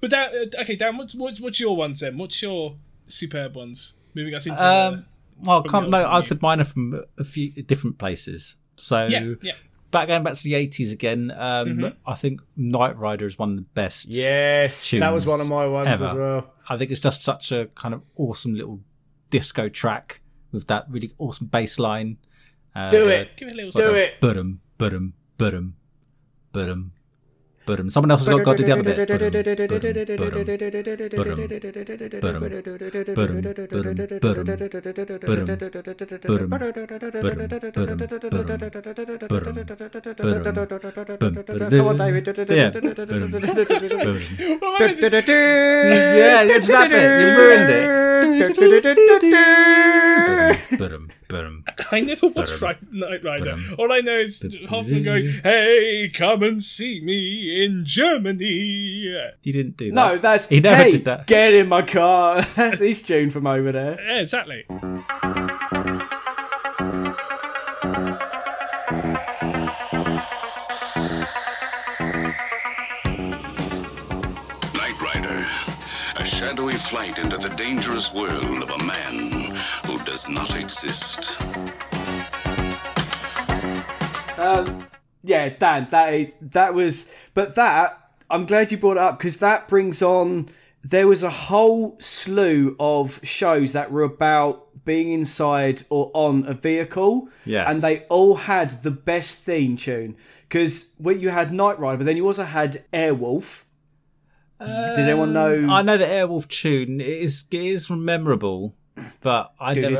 S3: but Dan, uh, okay, Dan, what's, what's what's your ones then? What's your superb ones? Moving us into
S2: Um, well,
S3: From
S2: can't, no, I said mine are from a few different places. So
S3: yeah, yeah.
S2: back going back to the eighties again. Um,
S3: Mm-hmm.
S2: I think Knight Rider is one of the best.
S1: yes, that was one of my ones
S2: ever.
S1: as well.
S2: I think it's just such a kind of awesome little disco track with that really awesome bass line. Uh,
S1: Do it.
S3: Give it a little.
S1: Do it.
S2: Budum, budum, budum, budum, Boom. Someone else has got, got to do the other bit. Yeah, it's rapid. You ruined it.
S3: I never watched Knight Rider. All I know is Hoffman going, "Hey, come and see me." In Germany."
S2: He didn't do that.
S1: No, that's
S2: he never
S1: hey,
S2: did that.
S1: Get in my car. That's his tune from over there.
S3: Yeah, exactly.
S6: Knight Rider, a shadowy flight into the dangerous world of a man who does not exist.
S1: Um, Yeah, Dan, that that was, but that I'm glad you brought it up because that brings on. There was a whole slew of shows that were about being inside or on a vehicle,
S2: Yes.
S1: and they all had the best theme tune. Because when you had Knight Rider, but then you also had Airwolf. Does anyone know?
S2: Um, I know the Airwolf tune it is it is memorable, but I never.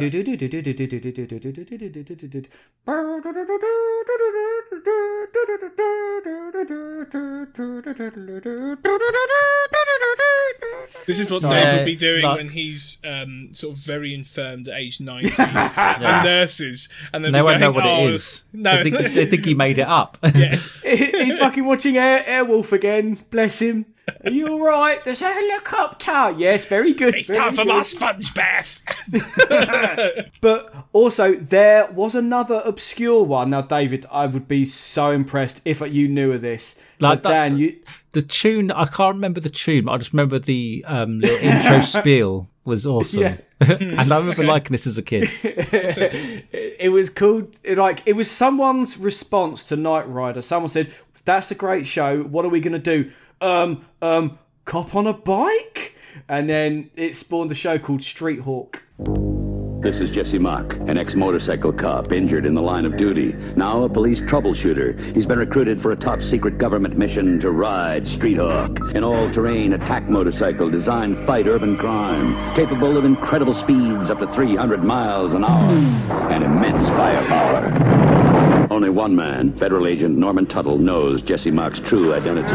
S3: This is what
S1: Sorry.
S3: Dave would be doing
S2: like-
S3: when he's um, sort of very infirmed at age 90 and nurses. And then
S2: No
S3: they're
S2: one know
S3: going,
S2: what
S3: "Oh,
S2: it is.
S3: No,
S2: They think, they think he made it up.
S1: He's fucking watching Air, Airwolf again. Bless him. Are you all right? There's a helicopter. Yes, very good.
S3: it's
S1: very
S3: time for
S1: good.
S3: my sponge bath.
S1: But also, there was another obscure one. Now, David, I would be so impressed if you knew of this.
S2: Like
S1: but
S2: that-
S1: Dan, you
S2: the tune, I can't remember the tune, but I just remember the um, little intro spiel was awesome.
S1: Yeah.
S2: and I remember liking this as a kid.
S1: it was called like it was someone's response to Knight Rider. Someone said, "That's a great show. What are we gonna do? Um, um, cop on a bike." And then it spawned a show called Street Hawk.
S7: This is Jesse Mach, an ex-motorcycle cop injured in the line of duty. Now a police troubleshooter. He's been recruited for a top-secret government mission to ride Street Hawk, an all-terrain attack motorcycle designed to fight urban crime, capable of incredible speeds up to 300 miles an hour and immense firepower. Only one man, Federal Agent Norman Tuttle, knows Jesse Mach's true identity.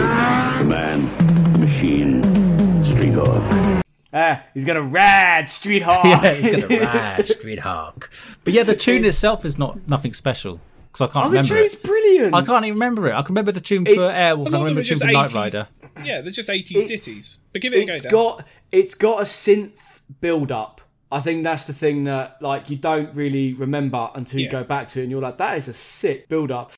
S7: The man, the machine, Street Hawk.
S1: Ah, he's gonna ride Street Hawk.
S2: yeah, he's gonna ride Street Hawk. But yeah, the tune itself is not nothing special because I can't
S1: Oh, the
S2: remember
S1: tune's
S2: it.
S1: brilliant.
S2: I can't even remember it. I can remember the tune for Airwolf. and I
S3: lot
S2: remember the tune for Knight
S3: 80s.
S2: Rider.
S3: Yeah, they're just 80s
S1: It's-
S3: ditties. But give it a go,
S1: it's
S3: Dan.
S1: got it's got a synth build up. I think that's the thing that like you don't really remember until you go back to it and you're like, that is a sick build up.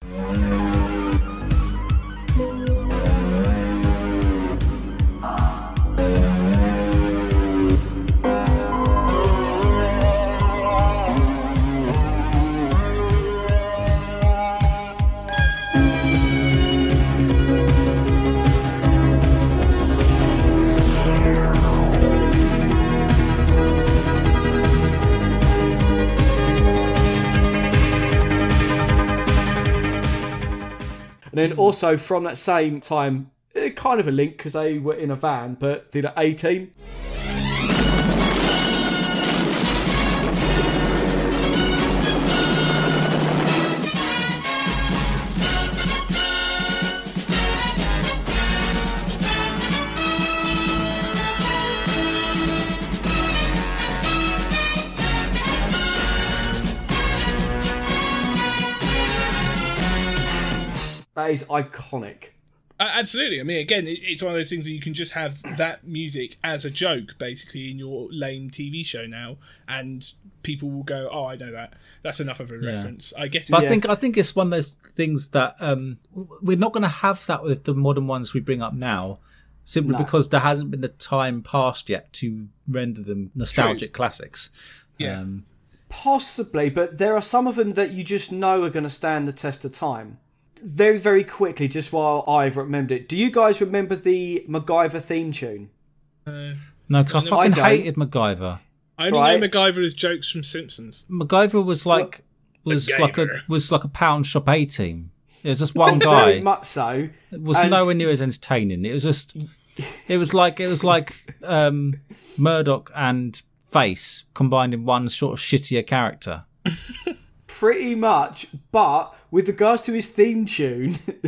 S1: Then also from that same time, eh, kind of a link because they were in a van, but the A Team. That is iconic.
S3: Uh, absolutely. I mean, again, it, it's one of those things where you can just have that music as a joke, basically, in your lame TV show now, and people will go, "Oh, I know that. That's enough of a reference. I get it."
S2: But I think I think it's one of those things that um, we're not going to have that with the modern ones we bring up now, simply
S1: No.
S2: because there hasn't been the time passed yet to render them nostalgic classics.
S3: Yeah.
S2: Um,
S1: Possibly, but there are some of them that you just know are going to stand the test of time. Very, very quickly, just while I've remembered it. Do you guys remember the MacGyver theme tune?
S2: no, because I
S1: I
S2: fucking
S1: don't.
S2: hated MacGyver.
S3: I only
S1: right.
S3: know MacGyver as jokes from Simpsons.
S2: MacGyver was like was like a was like a pound shop A team. It was just one
S1: Very
S2: guy.
S1: much so.
S2: It was
S1: And-
S2: nowhere near as entertaining. It was just, it was like it was like um, Murdock and Face combined in one sort of shittier character.
S1: Pretty much, but with regards to his theme tune,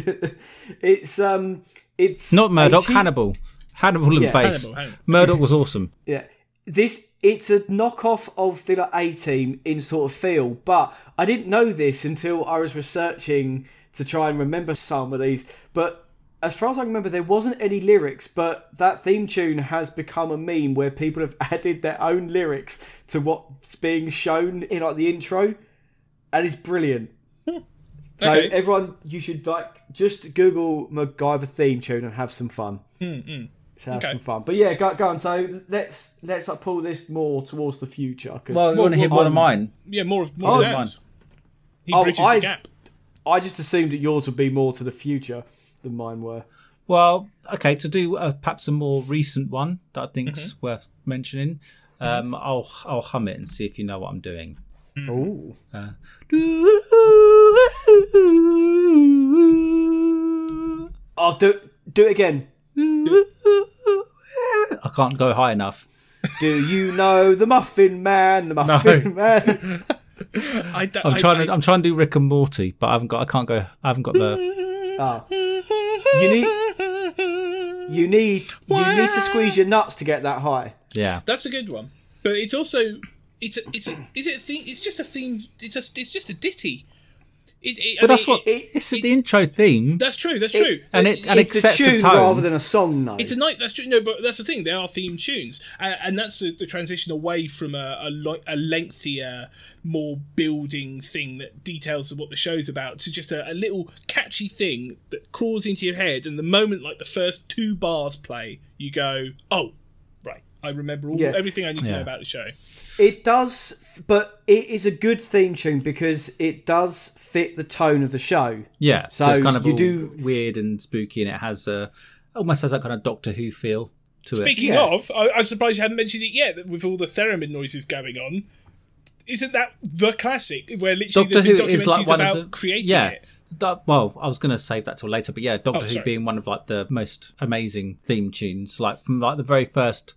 S1: it's um, it's
S2: Not
S1: Murdock, cheap-
S2: Hannibal, Hannibal and
S1: Yeah,
S2: Face.
S3: Hannibal, Hannibal.
S2: Murdock was awesome.
S1: Yeah, this it's a knockoff of the like, A Team in sort of feel, but I didn't know this until I was researching to try and remember some of these. But as far as I remember, there wasn't any lyrics, but that theme tune has become a meme where people have added their own lyrics to what's being shown in like the intro, and it's brilliant. So
S3: Okay.
S1: everyone, you should like just Google MacGyver theme tune and have some fun. To have
S3: Okay.
S1: some fun, but yeah, go, go on. So let's let's like pull this more towards the future. 'cause
S2: Well, you want to hear one of mine?
S3: Yeah, more of more
S1: Oh,
S3: of
S2: mine.
S3: He
S1: Oh,
S3: bridges
S1: I-
S3: the gap.
S1: I just assumed that yours would be more to the future than mine were.
S2: Well, okay, to do uh, perhaps a more recent one that I think's
S1: Mm-hmm.
S2: worth mentioning. Um, I'll I'll hum it and see if you know what I'm doing.
S1: Ooh, I'll do do it again.
S2: I can't go high enough.
S1: Do you know the Muffin Man? The Muffin Man.
S3: I, d-
S2: I'm
S3: I-
S2: trying
S3: I-
S2: to I'm trying to do Rick and Morty, but I haven't got I can't go I haven't got the
S1: Oh. You need you need you need to squeeze your nuts to get that high.
S2: yeah.
S3: That's a good one. But it's also it's a, it's a, is it a theme? It's just a theme. It's a, it's just a ditty. It, it, I
S2: But that's
S3: mean,
S2: what
S3: it-
S2: it's the intro theme.
S3: that's true. That's true.
S2: and it- and
S1: It's a
S2: sets the
S1: tune
S2: tone.
S1: rather than a song, though.
S3: It's a night. That's true. No, but that's the thing. There are theme tunes, uh, and that's the, the transition away from a a, lo- a lengthier, more building thing that details of what the show's about to just a, a little catchy thing that crawls into your head. And the moment like the first two bars play, you go, "Oh, right, I remember all
S1: Yeah.
S3: everything I need to know about the show."
S1: It does, but it is a good theme tune because it does fit the tone of the show.
S2: Yeah,
S1: So
S2: so it's kind of
S1: you
S2: all
S1: do-
S2: weird and spooky, and it has a almost has that kind of Doctor Who feel to it.
S3: Speaking
S1: Yeah.
S3: of, I, I'm surprised you haven't mentioned it yet. With all the theremin noises going on, isn't that the classic where literally
S2: Doctor
S3: there's
S2: Who
S3: been
S2: is like one
S3: about
S2: of the
S3: creating
S2: yeah.
S3: it?
S2: That- well, I was going to save that till later, but yeah, Doctor
S3: Oh,
S2: Who
S3: sorry.
S2: being one of like the most amazing theme tunes, like from like the very first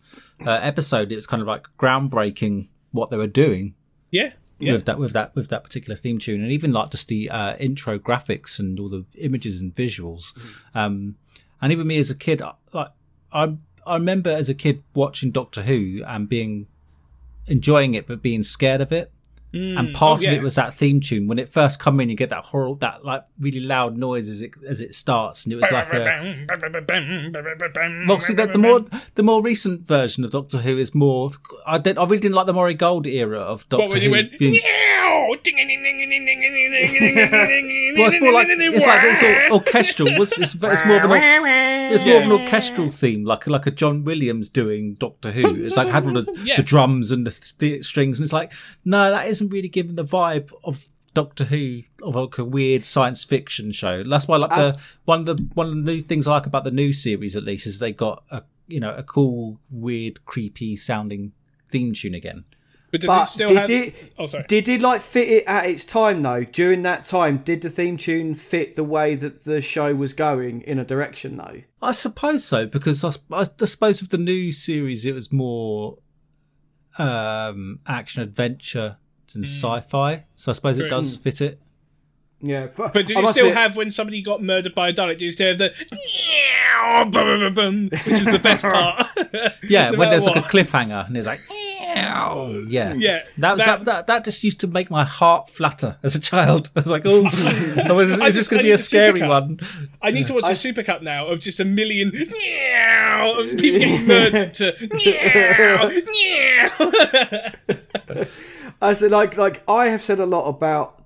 S2: uh, episode, it was kind of like groundbreaking what they were doing
S3: Yeah, yeah.
S2: with that with that with that particular theme tune, and even like just the uh, intro graphics and all the images and visuals. Um, and even me as a kid, like I I remember as a kid watching Doctor Who and being enjoying it, but being scared of it. And part
S3: Oh,
S2: of it was that theme tune. When it first come in, you get that horrible, that like really loud noise as it as it starts, and it was like a. Well, see, the, the more the more recent version of Doctor Who is more. I did. I really didn't like the Murray Gold era of Doctor
S3: What
S2: Who.
S3: went?
S2: Well, it's more like it's like it's orchestral. It's, it's, it's more of an it's more of an orchestral theme, like like a John Williams doing Doctor Who. It's like had all the,
S3: Yeah.
S2: the drums and the, the strings, and it's like no, that isn't really giving the vibe of Doctor Who of like a weird science fiction show. That's why like the one of the one of the new things I like about the new series at least is they got a you know a cool, weird, creepy sounding theme tune again.
S3: But does
S1: But
S3: it still
S1: did
S3: have?
S1: it?
S3: Oh, sorry.
S1: Did it like fit it at its time though? During that time, did the theme tune fit the way that the show was going in a direction though?
S2: I suppose so because I suppose with the new series it was more um, action adventure than mm. sci-fi. So I suppose it does mm. fit it.
S1: Yeah,
S3: But did
S1: I
S3: it still
S1: admit-
S3: have when somebody got murdered by a Dalek? Did it still have the which is the best part?
S2: Yeah,
S3: No
S2: when there's
S3: matter
S2: like a cliffhanger and it's like, yeah,
S3: Yeah,
S2: That was
S3: that-
S2: that, that, that just used to make my heart flutter as a child. I was like, oh, oh, is,
S3: I
S2: is this going to be a scary
S3: supercut.
S2: one?
S3: I need to watch a supercut now of just a million meow of people getting murdered to meow, meow.
S1: I said, like, like I have said a lot about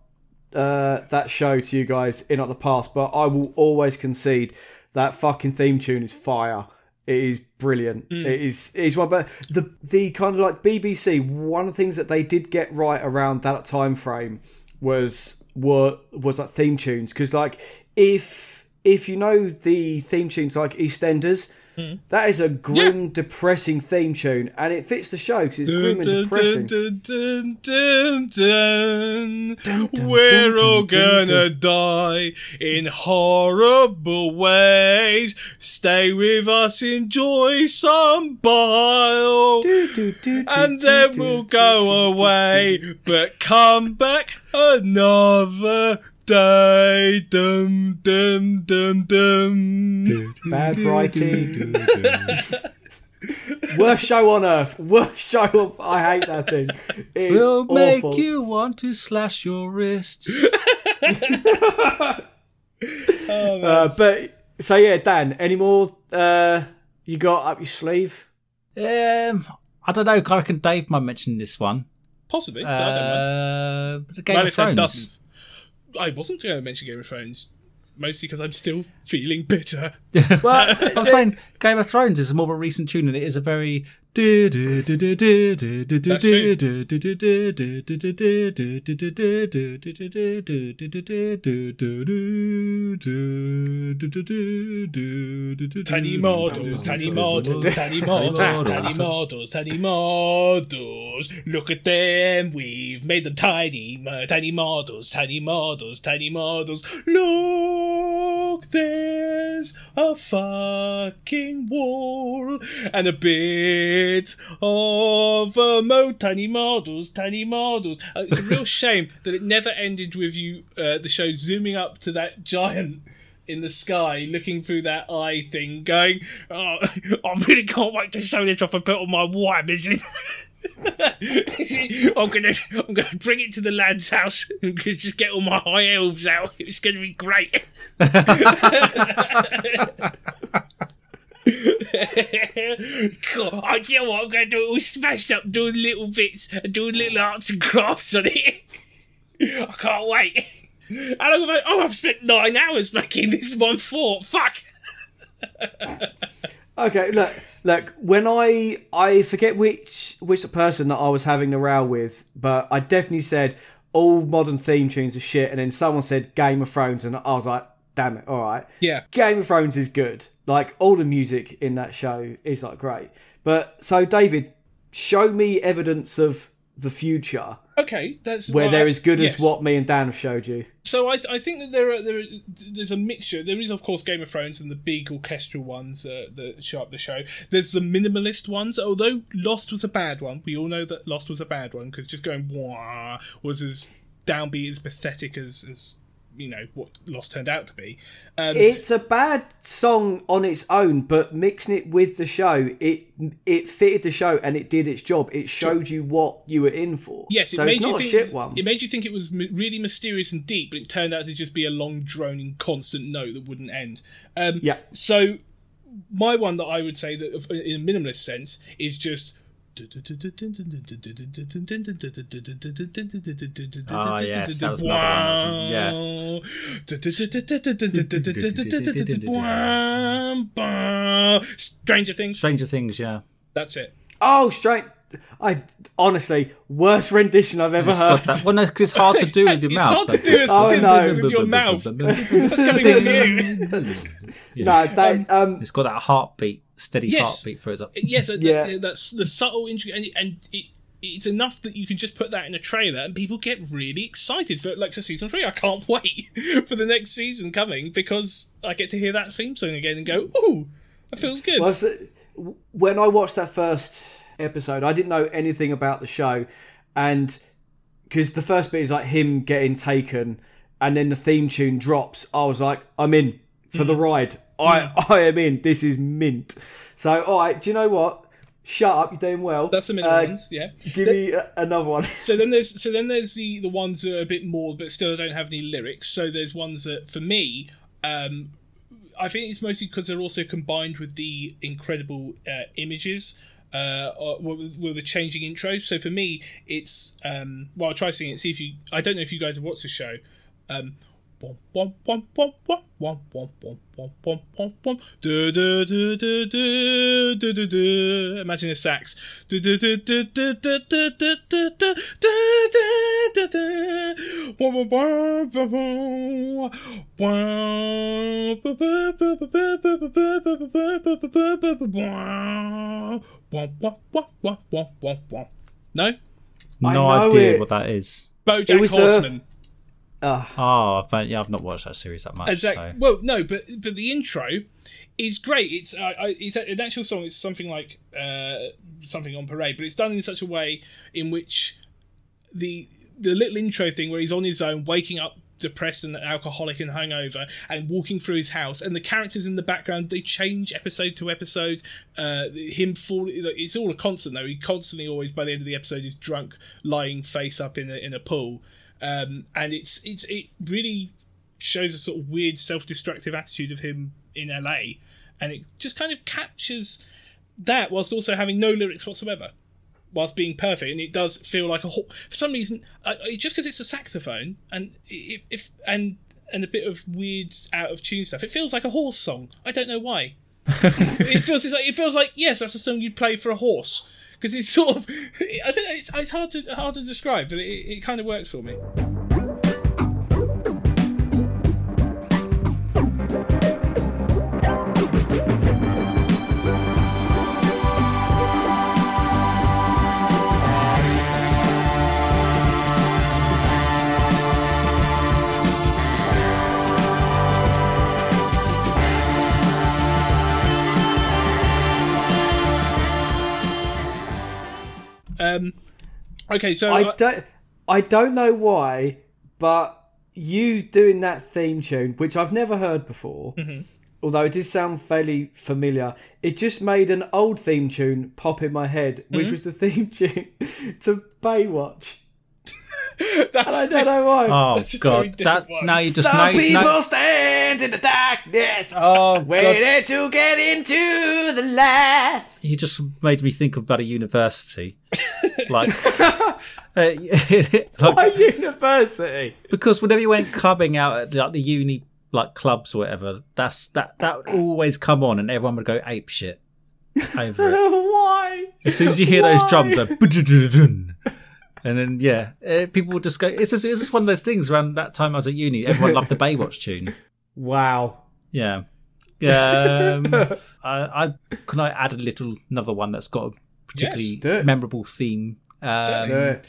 S1: uh, that show to you guys in the past, but I will always concede that fucking theme tune is fire. It is brilliant.
S3: Mm.
S1: It is. It's one, but the the kind of like BBC. One of the things that they did get right around that time frame was were was like theme tunes because like if if you know the theme tunes like EastEnders.
S3: Mm.
S1: That is a grim, depressing theme tune, and it fits the show because it's grim and depressing.
S3: dun, dun, dun, dun, dun.
S1: dun,
S3: We're
S1: dun,
S3: all
S1: dun, dun,
S3: gonna die in horrible ways. Stay with us, enjoy some bile.
S1: Do, do, do, do,
S3: and then we'll go away, but come back another day. Dum dum dum dum.
S1: Bad writing. Worst show on earth. Worst show on. I hate that thing. It is
S2: Will make
S1: awful.
S2: you want to slash your wrists.
S1: Uh, but so yeah, Dan. Any more uh, you got up your sleeve?
S2: um, I don't know. I reckon Dave might mention this one.
S3: Possibly. but I don't mind.
S2: Uh, but the Game
S3: Well,
S2: of
S3: if that
S2: Thrones.
S3: Doesn't- I wasn't going to mention Game of Thrones, mostly because I'm still feeling bitter.
S1: Well,
S2: I'm uh, saying Game of Thrones is more of a recent tune, and it is a very.
S3: Tiny models, tiny models, tiny models, tiny models, tiny models. Look at them, we've made them tiny, uh, tiny models, tiny models, tiny models. Look, there's a fucking wall and a bit of a mo. Tiny models, tiny models. Uh, it's a real shame that it never ended with you, uh, the show zooming up to that giant in the sky, looking through that eye thing, going, oh, I really can't wait to show this off and put on my in. I'm gonna, I'm gonna bring it to the lad's house and just get all my high elves out. It's gonna be great. God, I you know what I'm gonna do. It all smashed up, doing little bits and doing little arts and crafts on it. I can't wait. How long have I? Oh, I've spent nine hours making this one fort. Fuck.
S1: okay. Look, look. When I I forget which which person that I was having the row with, but I definitely said all modern theme tunes are shit, and then someone said Game of Thrones, and I was like, damn it, all right.
S3: Yeah.
S1: Game of Thrones is good. Like all the music in that show is like great. But so David, show me evidence of the future
S3: Okay, that's
S1: where
S3: well,
S1: they're
S3: I-
S1: as good
S3: yes.
S1: as what me and Dan have showed you.
S3: So I, th- I think that there are there are, there's a mixture. There is of course Game of Thrones and the big orchestral ones uh, that show up the show. There's the minimalist ones. Although Lost was a bad one, we all know that Lost was a bad one because just going wah was as downbeat as pathetic as as you know what Lost turned out to be. Um,
S1: It's a bad song on its own, but mixing it with the show, it it fitted the show and it did its job. It showed you what you were in for.
S3: Yes, it
S1: so
S3: made
S1: it's
S3: you
S1: not
S3: think.
S1: a shit one.
S3: It made you think it was really mysterious and deep, but it turned out to just be a long, droning, constant note that wouldn't end. Um,
S1: Yeah.
S3: So, my one that I would say that, in a minimalist sense, is just.
S2: Ah, yes, that was another one,
S3: Stranger Things.
S2: Stranger Things, yeah.
S3: That's it.
S1: oh, straight. I honestly worst rendition I've ever
S2: It's
S1: heard.
S2: got that. Well, no, 'cause it's hard to do with your
S3: It's
S2: mouth.
S3: It's hard to do a
S1: Oh, no.
S3: with your mouth. That's coming from you.
S1: No, that um,
S2: It's got that heartbeat, steady
S3: Yes.
S2: heartbeat for us.
S3: Yes,
S1: Yeah.
S3: th- that's the subtle intrigue, and, and it it's enough that you can just put that in a trailer and people get really excited for like for season three. I can't wait for the next season coming because I get to hear that theme song again and go, "Ooh, that feels good."
S1: Well, so, when I watched that first episode, I didn't know anything about the show, and because the first bit is like him getting taken, and then the theme tune drops, I was like, I'm in for
S3: Mm.
S1: the ride. I I am in. This is mint. So, all right, do you know what? Shut up, you're doing well.
S3: That's the middle
S1: Uh,
S3: ones, yeah.
S1: Give me a, another one.
S3: So then there's so then there's the the ones that are a bit more, but still don't have any lyrics. So there's ones that for me, um, I think it's mostly because they're also combined with the incredible uh, images. Uh, or, with, with the changing intros. So for me, it's um, well, I'll try singing it. See if you. I don't know if you guys have watched the show. Um, Imagine a sax. No?
S2: No idea
S1: it.
S2: what that is.
S3: Bojack
S1: Horseman. The-
S2: Oh, but yeah, I've not watched that series that much.
S3: Exactly.
S2: So.
S3: Well, no, but but the intro is great. It's uh, it's a- an actual song. It's something like uh, something on parade, but it's done in such a way in which the the little intro thing where he's on his own, waking up depressed and alcoholic and hungover, and walking through his house, and the characters in the background they change episode to episode. Uh, him fall. It's all a constant though. He constantly always by the end of the episode is drunk, lying face up in a in a pool, um, and it's it's it really shows a sort of weird self-destructive attitude of him in LA, and it just kind of captures that whilst also having no lyrics whatsoever, whilst being perfect. And it does feel like a ho- for some reason uh, just because it's a saxophone and if, if and and a bit of weird out of tune stuff, it feels like a horse song. I don't know why. it feels it's like it feels like yes, that's a song you'd play for a horse. Because it's sort of, I don't know. It's, it's hard to hard to describe, but it, it kind of works for me. Um, okay, so
S1: I
S3: uh,
S1: don't, I don't know why, but you doing that theme tune, which I've never heard before,
S3: Mm-hmm.
S1: although it did sound fairly familiar, it just made an old theme tune pop in my head,
S3: Mm-hmm.
S1: which was the theme tune to Baywatch.
S3: that's
S1: I
S3: a
S1: don't know why.
S2: Oh
S3: That's a very
S2: god, that
S3: one.
S2: now you just
S1: Some
S2: now,
S1: people
S2: now,
S1: stand in the darkness,
S2: oh god,
S1: waiting to get into the light.
S2: you just made me think about a university, like, uh, like
S1: Why university?
S2: because whenever you went clubbing out at like the uni like clubs or whatever, that's that that would always come on and everyone would go ape shit over it.
S1: why?
S2: As soon as you hear those drums, like. And then yeah, uh, people would just go. It's just, it's just one of those things. Around that time I was at uni, everyone loved the Baywatch tune.
S1: Wow.
S2: Yeah. Yeah. Um, I, I can I add a little another one that's got a particularly
S3: Yes,
S2: memorable theme. Um,
S1: Do it.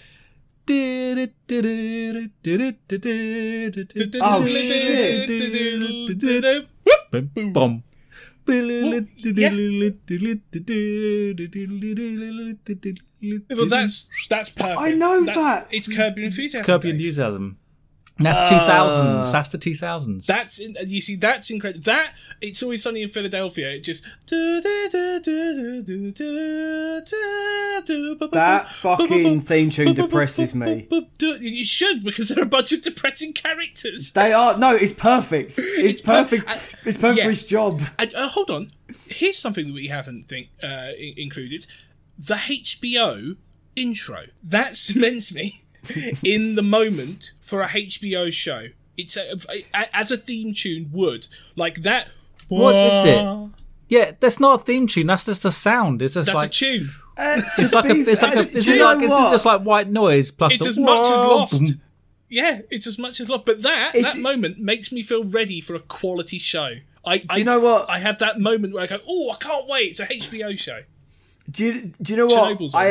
S2: Oh
S1: shit.
S3: Well, that's that's perfect.
S1: I know
S3: That's-
S1: that.
S3: It's Curb Your Enthusiasm.
S2: Curb Your Enthusiasm. And that's two thousands. That's the two thousands.
S3: That's in, you see, that's incredible. That it's always sunny in Philadelphia. It just
S1: That
S3: that
S1: fucking theme tune depresses me.
S3: You should because there are a bunch of depressing characters.
S1: They are no, it's perfect. It's,
S3: It's per-
S1: perfect.
S3: I-
S1: it's perfect
S3: yeah.
S1: for its job.
S3: And, uh, hold on, here's something that we haven't think uh, included: the HBO intro. That cements me in the moment for a HBO show. It's a, a- as a theme tune would like that.
S2: What is it? yeah, that's not a theme tune. That's just a sound. It's just
S3: That's
S2: like
S3: a tune.
S1: Uh,
S2: it's like a it's like a it's like it's just like white noise plus
S3: It's
S2: the
S3: as much as Lost.
S2: boom.
S3: Yeah, it's as much as lost. But that
S1: It's-
S3: that moment makes me feel ready for a quality show. I,
S1: Do you know what?
S3: I have that moment where I go, "Oh, I can't wait! It's a HBO show."
S1: Do you, do you know what?
S3: Chernobyl's on.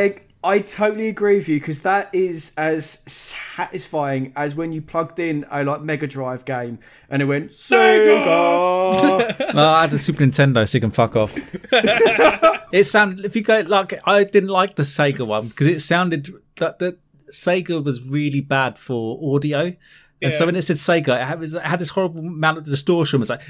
S1: I I totally agree with you because that is as satisfying as when you plugged in a like Mega Drive game and it went Sega.
S2: No, I had the Super Nintendo, so you can fuck off. it sounded if you go like I didn't like the Sega one because it sounded that the Sega was really bad for audio. And so
S3: Yeah.
S2: when it said Sega, it had, it had this horrible amount of distortion. It was like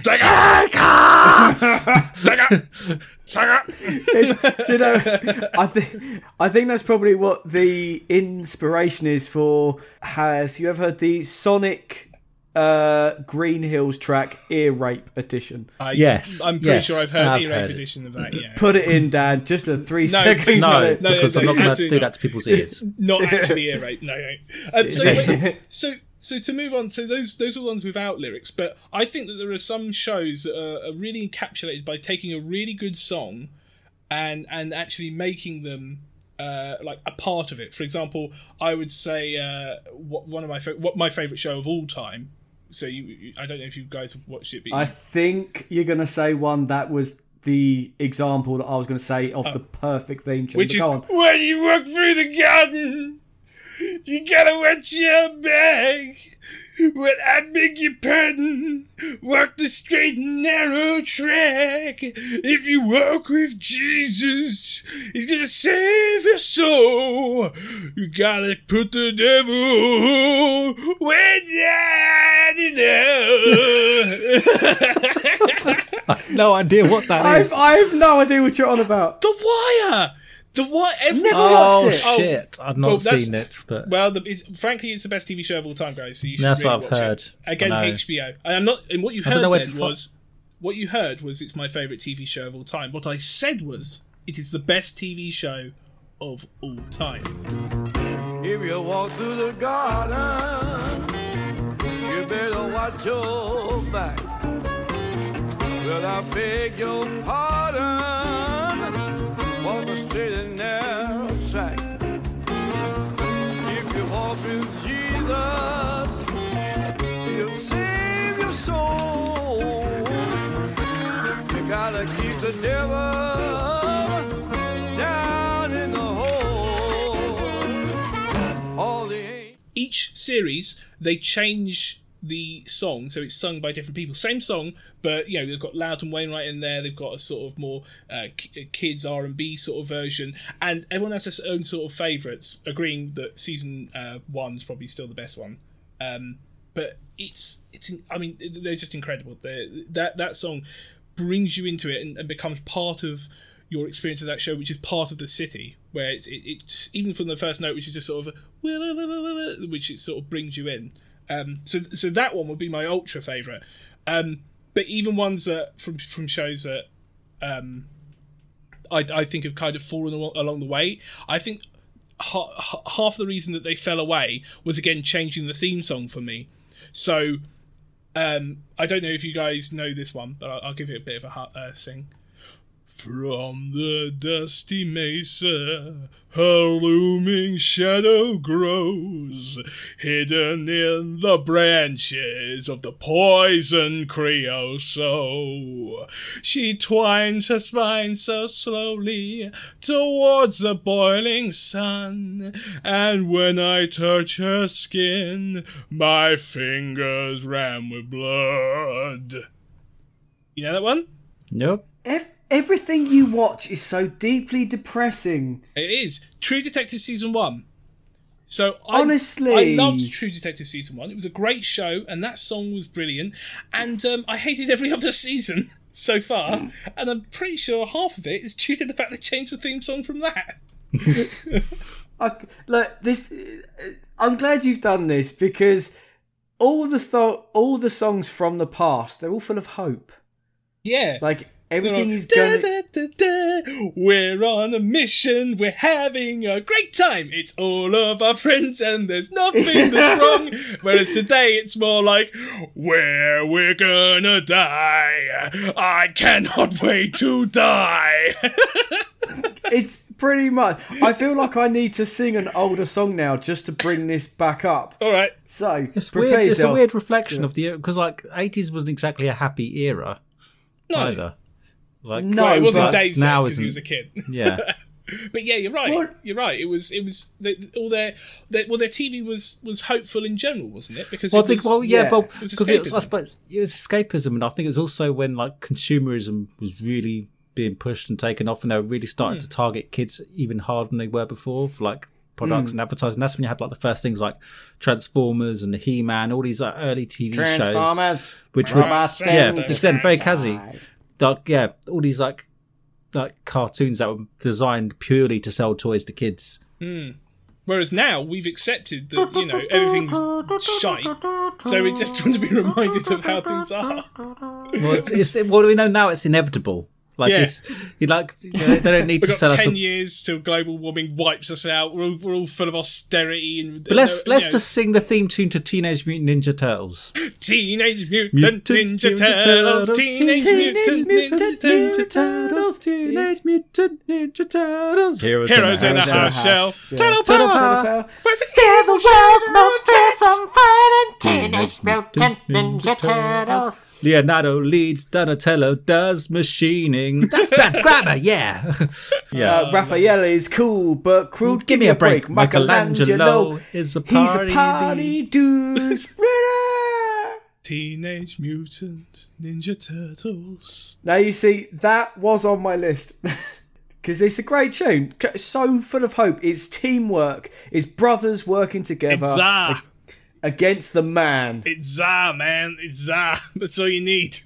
S1: Sega, do you know? I think I think that's probably what the inspiration is for. Have you ever heard the Sonic uh, Green Hills track Ear Rape Edition?
S3: I,
S2: Yes,
S3: I'm pretty
S2: yes,
S3: sure I've heard
S2: I've
S3: the
S2: heard
S3: Rape
S2: it.
S3: edition of that. Yeah,
S1: Put it in, Dan. Just a three
S3: No,
S1: seconds.
S2: no,
S3: no,
S2: because
S3: no,
S2: I'm not going to do that to people's ears.
S3: not actually ear rape. No, no. Um, so, wait, so, so to move on, so those those are the ones without lyrics. But I think that there are some shows that are, are really encapsulated by taking a really good song and and actually making them. Uh, like a part of it. For example, I would say uh, what, one of my fa- what my favorite show of all time. So you, you- I don't know if you guys have watched it, but
S1: I
S3: you-
S1: think you're going to say one that was the example that I was going to say of the perfect theme tune.
S3: which
S1: but
S3: is when you walk through the garden, you gotta watch your back. When I beg your pardon, walk the straight and narrow track. If you walk with Jesus, He's gonna save your soul. You gotta put the devil way down.
S2: No idea what that
S1: I've,
S2: is.
S1: I have no idea what you're on about.
S3: the Wire. The Wire. Every
S1: Never
S2: oh
S1: watched it.
S2: shit! I've not
S3: Well,
S2: seen it, but
S3: Well, the, it's, frankly, it's the best TV show of all time, guys. So you should
S2: That's
S3: really
S2: what I've heard.
S3: It. Again,
S2: I.
S3: HBO. And I'm not. And what you heard
S2: don't know where
S3: then
S2: to fi-
S3: was what you heard was it's my favorite TV show of all time. What I said was it is the best TV show of all time.
S8: If you walk through the garden, you better watch your back. Well, I beg your pardon, the devil down in the hole. All the.
S3: Each series they change the song, so it's sung by different people. Same song, but you know they've got Loud and Wainwright in there. They've got a sort of more uh, kids R and B sort of version, and everyone has their own sort of favourites. Agreeing that season uh, one's probably still the best one. Um, but it's it's I mean they're just incredible. They're, that that song brings you into it and, and becomes part of your experience of that show, which is part of the city, where it's it, it's even from the first note, which is just sort of which it sort of brings you in. Um, so so that one would be my ultra favorite. Um, but even ones that from from shows that um, I, I think have kind of fallen along, the way. I think ha- half the reason that they fell away was again changing the theme song for me. So um, I don't know if you guys know this one, but I'll, I'll give it a bit of a uh, sing. From the dusty mesa, her looming shadow grows, hidden in the branches of the poison creosote. She twines her spine so slowly towards the boiling sun, and when I touch her skin, my fingers ram with blood. You know that one?
S2: nope.
S1: Ev- everything you watch is so deeply depressing.
S3: It is True Detective season one. So I,
S1: Honestly.
S3: I loved True Detective season one. It was a great show, and that song was brilliant. And um, I hated every other season so far, and I'm pretty sure half of it is due to the fact they changed the theme song from that.
S1: I, look, this. I'm glad you've done this because all the sto- all the songs from the past they're all full of hope.
S3: Yeah,
S1: Like everything is
S3: Da,
S1: going.
S3: da, da, da. We're on a mission. We're having a great time. It's all of our friends, and there's nothing that's wrong. Whereas today, it's more like where we're gonna die. I cannot wait to die.
S1: It's pretty much. I feel like I need to sing an older song now just to bring this back up.
S3: all right.
S1: So
S2: It's
S1: prepare
S2: weird. It's a weird reflection of the because like eighties wasn't exactly a happy era
S3: No,
S2: either. Like
S1: No,
S3: well, it wasn't
S1: but
S3: Dave's
S2: now
S3: because he was a kid.
S2: yeah,
S3: But yeah, you're right.
S1: What?
S3: You're right. It was it was they, all their, their well their TV was was hopeful in general, wasn't it? Because
S2: Well, I think,
S3: was,
S2: well, yeah,
S1: yeah.
S2: but
S3: It
S2: because it was, I
S3: escapism.
S2: suppose, it was escapism, and I think it was also when like consumerism was really being pushed and taken off, and they were really starting
S3: Hmm.
S2: to target kids even harder than they were before for like products
S3: Hmm.
S2: and advertising. That's when you had like the first things like Transformers and He Man, all these like, early TV shows, which were yeah,
S1: in
S2: very Kazi,
S1: disguise.
S2: Like yeah, all these like like cartoons that were designed purely to sell toys to kids. Hmm.
S3: Whereas now we've accepted that you know everything's shite, so we just want to be reminded of how things are.
S2: Well, it's, it's what do we know now? It's inevitable. Like
S3: Yeah.
S2: it's you like you know, they don't need
S3: We've
S2: to sell us.
S3: ten
S2: A,
S3: years till global warming wipes us out. We're all, we're all full of austerity and.
S2: but let's let's
S3: know,
S2: just sing the theme tune to Teenage Mutant Ninja Turtles.
S3: Teenage Mutant,
S2: Mutant
S3: Ninja,
S2: Ninja
S3: Turtles.
S2: Turtles,
S3: Teenage, Mutant, Ninja, Turtles.
S2: Turtles, Teenage Mutant Ninja Turtles, Heroes,
S3: Heroes in a
S1: Heroes in a
S3: house shell.
S1: house shell.
S3: Turtle
S2: Turtle
S3: power.
S2: power.
S9: They're the world's most fearsome fighting Teenage Mutant Ninja Turtles.
S2: Leonardo leads, Donatello does machining. That's bad grammar, yeah. yeah.
S1: Uh, Raphael is cool, but crude.
S2: Give me a break. Michelangelo is a
S1: He's
S2: party
S1: a party dude.
S3: Teenage Mutant Ninja Turtles.
S1: now you see that was on my list because it's a great tune. So full of hope. It's teamwork. It's brothers working together
S3: It's Za.
S1: Against the man.
S3: It's Za, man. It's Za. That's all you need.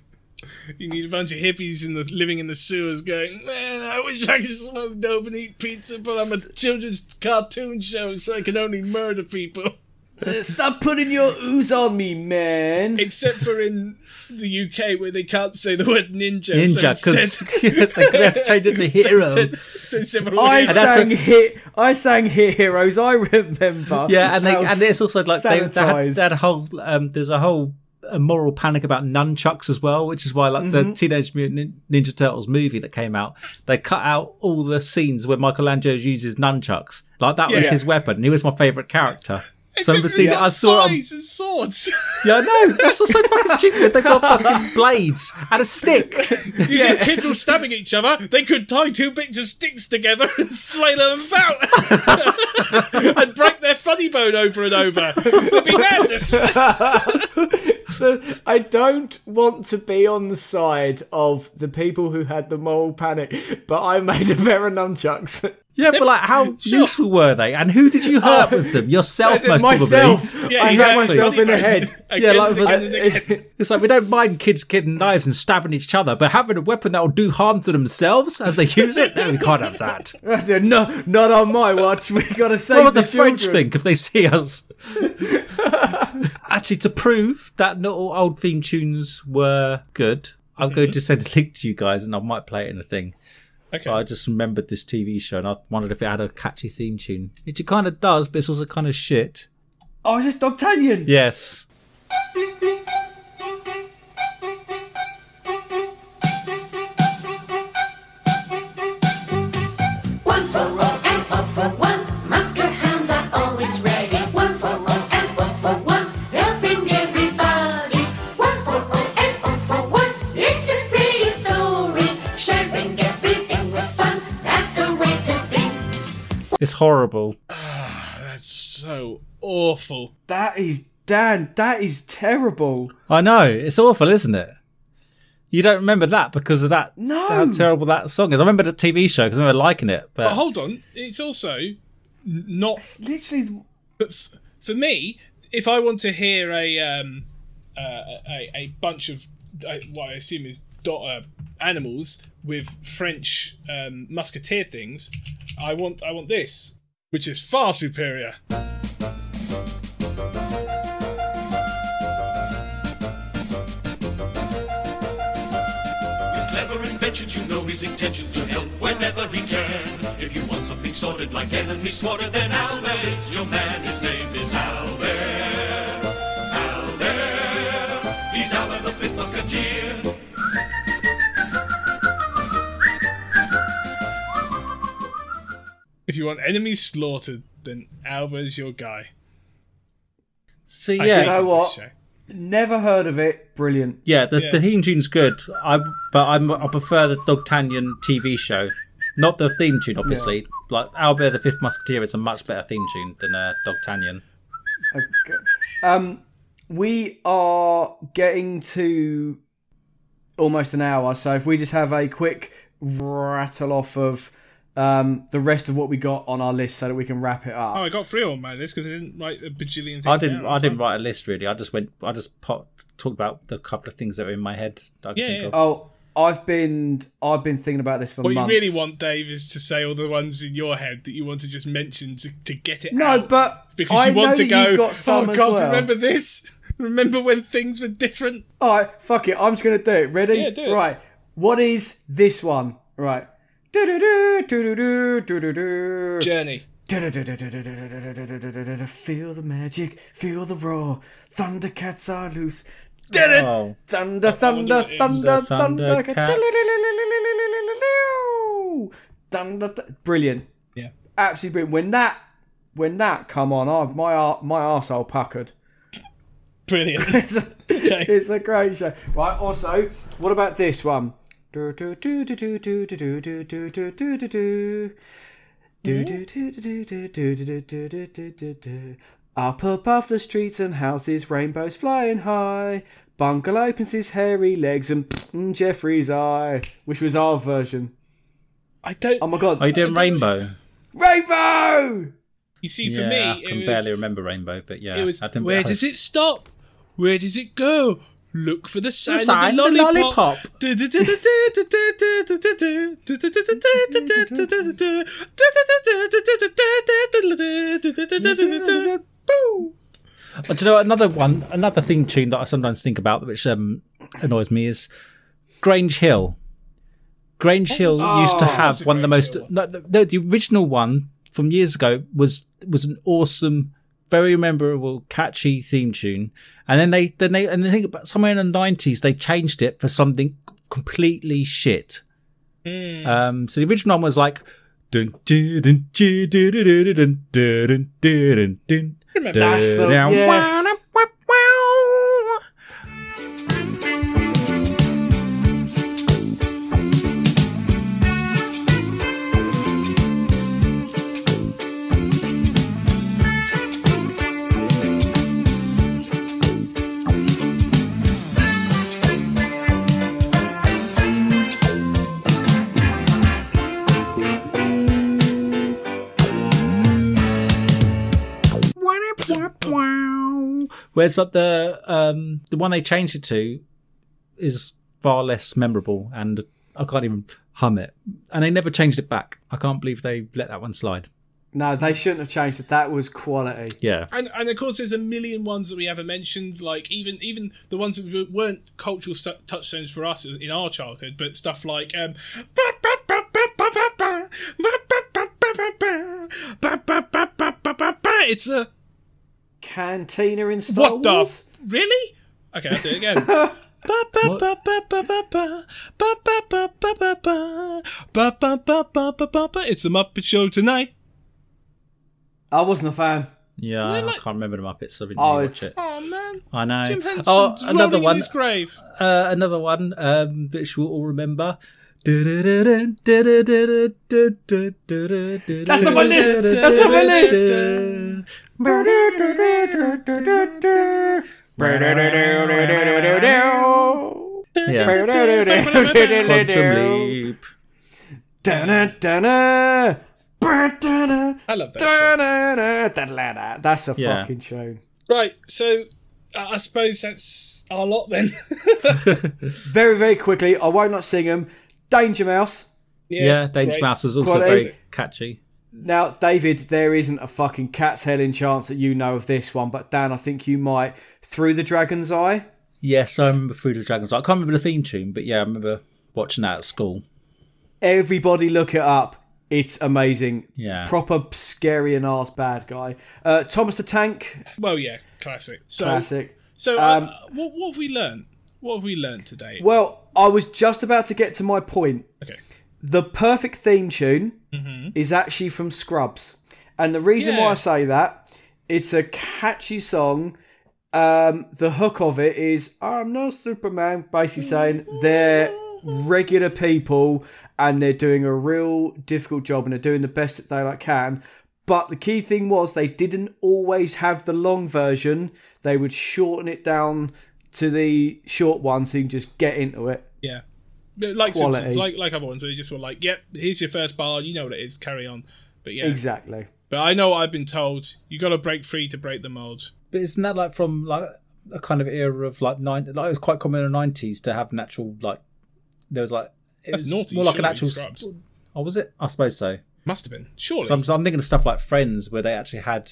S3: You need a bunch of hippies in the living in the sewers going, man, I wish I could smoke dope and eat pizza, but I'm a children's cartoon show, so I can only murder people.
S1: Stop putting your ooze on me, man.
S3: Except for in the UK where they can't say the word ninja.
S2: Ninja,
S3: so
S2: because
S3: instead-
S2: they have to change it to hero.
S3: instead- So instead of
S1: I sang
S2: a-
S1: hit. I sang hit heroes. I remember.
S2: Yeah, and they, and it's also like they, they, had, they had a whole um, there's a whole a moral panic about nunchucks as well, which is why like
S1: Mm-hmm.
S2: the Teenage Mutant Ninja Turtles movie that came out, they cut out all the scenes where Michelangelo uses nunchucks. Like that was
S3: Yeah.
S2: his weapon, he was my favourite character. So I remember seeing it. I saw it on
S3: and swords.
S2: Yeah, I know. That's so fucking stupid. They've got fucking blades and a stick.
S3: yeah. kids were stabbing each other. They could tie two bits of sticks together and flail them about and break their funny bone over and over. It'd be madness.
S1: I don't want to be on the side of the people who had the moral panic, but I made a pair of nunchucks.
S2: Yeah, but like, how
S3: Sure.
S2: useful were they? And who did you uh, hurt with them? Yourself, most
S1: myself.
S2: probably.
S3: Yeah,
S1: I
S3: you
S1: hit myself in the head.
S3: Again,
S2: Yeah, like
S3: and again
S2: the-
S3: and again.
S2: It's like we don't mind kids getting knives and stabbing each other, but having a weapon that will do harm to themselves as they use it, no, we can't have that.
S1: No, not on my watch. We gotta save
S2: What would
S1: the,
S2: the French
S1: children."
S2: think if they see us? Actually, to prove that not all old theme tunes were good, I'm going to send a link to you guys, and I might play it in a thing.
S3: Okay.
S2: But I just remembered this TV show, and I wondered if it had a catchy theme tune, which it kind of does, but it's also kind of shit.
S1: Oh, is this D'Artagnan?
S2: Yes.
S9: It's
S2: horrible.
S3: That's so awful.
S1: That is Dan. That is terrible.
S2: I know. It's awful, isn't it? You don't remember that because of that.
S1: No.
S2: How terrible that song is. I remember the TV show because I remember liking it. But
S3: But hold on, it's also n- not
S1: Literally,
S3: But f- for me, if I want to hear a um, uh, a, a bunch of uh, what I assume is dot, uh, animals with French um, musketeer things, I want I want this, which is far superior.
S10: You know his intentions to help whenever he can. If you want something sorted like then your man.
S3: If you want enemies slaughtered, then Alba's your guy.
S2: see,
S3: I
S2: yeah,
S3: think
S1: know what? never heard of it. Brilliant.
S2: yeah, the,
S3: Yeah.
S2: the theme tune's good. I but I'm, I prefer the D'Artagnan TV show. Not the theme tune, obviously. Like Albert the Fifth Musketeer is a much better theme tune than uh, Dogtanian.
S1: Okay. Um, we are getting to almost an hour, so if we just have a quick rattle off of um, the rest of what we got on our list, so that we can wrap it up.
S3: Oh, I got three on my list because I didn't write a bajillion things
S2: I didn't.
S3: down.
S2: I didn't write a list really. I just went. I just pot, talked about the couple of things that are in my head. that I
S3: Yeah,
S2: think
S3: yeah.
S2: of.
S1: Oh, I've been I've been thinking about this for months.
S3: What you
S1: months.
S3: really want, Dave, is to say all the ones in your head that you want to just mention to, to get it
S1: No,
S3: out.
S1: but
S3: because
S1: I
S3: you want
S1: know
S3: to
S1: that
S3: go.
S1: you've got some
S3: oh God,
S1: well."
S3: remember this? Remember when things were different?
S1: All right, fuck it. I'm just gonna do it. Ready?
S3: Yeah, do it.
S1: Right. What is this one? Right.
S3: Journey.
S1: Feel the magic, feel the roar. Thundercats are loose. Thunder, thunder, thunder, thunder, thunder. Brilliant.
S3: Yeah.
S1: Absolutely brilliant. When that, when that come on, oh, my my arsehole puckered.
S3: Brilliant.
S1: it's a great show. Right. Also, what about this one? Do do do do do do do do do do do do do. Do do do do do do do do do do do do do. Up above the streets and houses, rainbows flying high. Bungle opens his hairy legs and mm, Geoffrey's eye, which was our version.
S3: I don't.
S1: Oh my god!
S2: Are you doing Rainbow?
S1: Rainbow!
S3: You see, for
S2: yeah,
S3: me,
S2: I
S3: it
S2: can
S3: was,
S2: barely remember Rainbow, but yeah,
S3: it was where does it stop? Where does it go? Look for the sign,
S2: sign
S3: of the
S2: the
S3: lollipop.
S2: But you know another one, another theme tune that I sometimes think about, which um, annoys me, is Grange Hill. Grange Hill used to
S3: Oh,
S2: have one of the most.
S3: One.
S2: No, the, the original one from years ago was was an awesome, very memorable, catchy theme tune, and then they then they and they think about somewhere in the nineties they changed it for something completely shit.
S3: Hmm.
S2: Um, so the original one was like. Dun, dun, dun, dun, dun, dun, dun, dun, dun, dun, dun,
S3: Remember
S1: That's the
S2: dun,
S1: yes.
S2: Whereas like the um the one they changed it to is far less memorable, and I can't even hum it. And they never changed it back. I can't believe they let that one slide.
S1: No, they shouldn't have changed it. That was quality.
S2: Yeah,
S3: And, and of course, there's a million ones that we haven't mentioned. Like even even the ones that weren't cultural stu- touchstones for us in our childhood, but stuff like um, it's a
S1: Cantina in Star
S3: what
S1: Wars.
S3: the really? Okay, I'll do it again. It's the Muppet Show tonight.
S1: I wasn't a fan.
S2: yeah. I
S3: like-
S2: can't remember the Muppets. So I didn't
S1: Oh,
S2: really watch it.
S3: Oh man,
S2: I know.
S3: Jim Henson's
S2: oh, another one.
S3: in his grave.
S2: Uh, another one, um, which we'll all remember. That's
S1: That's on my list. That's on my list.
S2: Yeah. Quantum Leap.
S1: Da-na-da-na. Ba-da-na.
S3: I love that. show.
S1: That's a
S2: Yeah.
S1: fucking show.
S3: Right, so uh, I suppose that's our lot then.
S1: Very, very quickly, I won't not sing them. Danger Mouse.
S2: Yeah, yeah Danger
S3: great.
S2: Mouse was also
S1: Quality.
S2: very catchy.
S1: Now, David, there isn't a fucking cat's hell in chance that you know of this one, but Dan, I think you might. Through the Dragon's Eye.
S2: Yes, I remember Through the Dragon's Eye. I can't remember the theme tune, but yeah, I remember watching that at school.
S1: Everybody look it up. It's amazing.
S2: Yeah.
S1: Proper scary and arse bad guy. Uh, Thomas the Tank,
S3: well, yeah, classic. So,
S1: classic.
S3: so
S1: Um,
S3: uh, what, what have we learned? What have we learned today?
S1: Well, I was just about to get to my point.
S3: Okay.
S1: The perfect theme tune is actually from Scrubs. And the reason why I say that, it's a catchy song. Um, the hook of it is I'm no Superman, basically saying they're regular people and they're doing a real difficult job and they're doing the best that they like can. But the key thing was they didn't always have the long version. They would shorten it down to the short one so you can just get into it.
S3: Yeah. Like
S1: Quality.
S3: Simpsons, like like other ones, where they just were like, "Yep, here's your first bar. You know what it is. Carry on." But yeah,
S1: Exactly.
S3: But I know what I've been told. You got to break free to break the mold.
S2: But isn't that like from like a kind of era of like nine? Like it was quite common in the nineties to have natural like there was like it
S3: That's
S2: was
S3: naughty,
S2: more like an actual.
S3: Scrubs.
S2: Oh, was it? I suppose so.
S3: Must have been surely.
S2: So I'm, so I'm thinking of stuff like Friends, where they actually had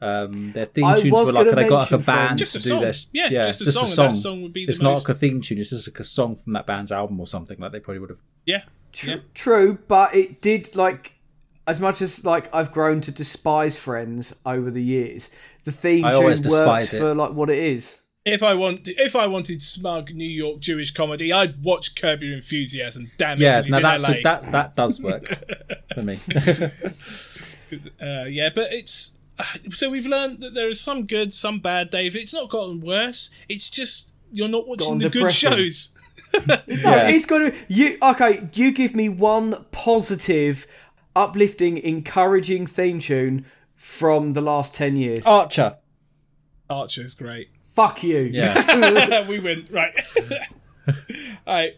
S2: um, their theme
S1: I
S2: tunes were like they got like a band
S3: Just
S2: to
S3: a
S2: do
S3: song.
S2: their
S3: Yeah, just a song, and that song would be the
S2: it's not
S3: most-
S2: like a theme tune. It's just like a song from that band's album or something like they probably would have.
S3: yeah,
S1: Tr-
S3: yeah.
S1: True, but it did like as much as like I've grown to despise Friends over the years. The theme
S2: I
S1: tune works
S2: it.
S1: for like what it is.
S3: If I want, if I wanted smug New York Jewish comedy, I'd watch Curb Your Enthusiasm. Damn it!
S2: Yeah,
S3: 'cause he's
S2: now
S3: in
S2: that's
S3: LA.
S2: that that does work for me.
S3: Uh, yeah, but it's so we've learned that there is some good, some bad. Dave, it's not gotten worse. It's just you're not watching
S1: Gotten
S3: the
S1: depressing.
S3: good shows.
S1: No, it's got to you. Okay, you give me one positive, uplifting, encouraging theme tune from the last ten years.
S2: Archer.
S3: Archer's great.
S1: Fuck you.
S2: Yeah.
S3: we win right. All right,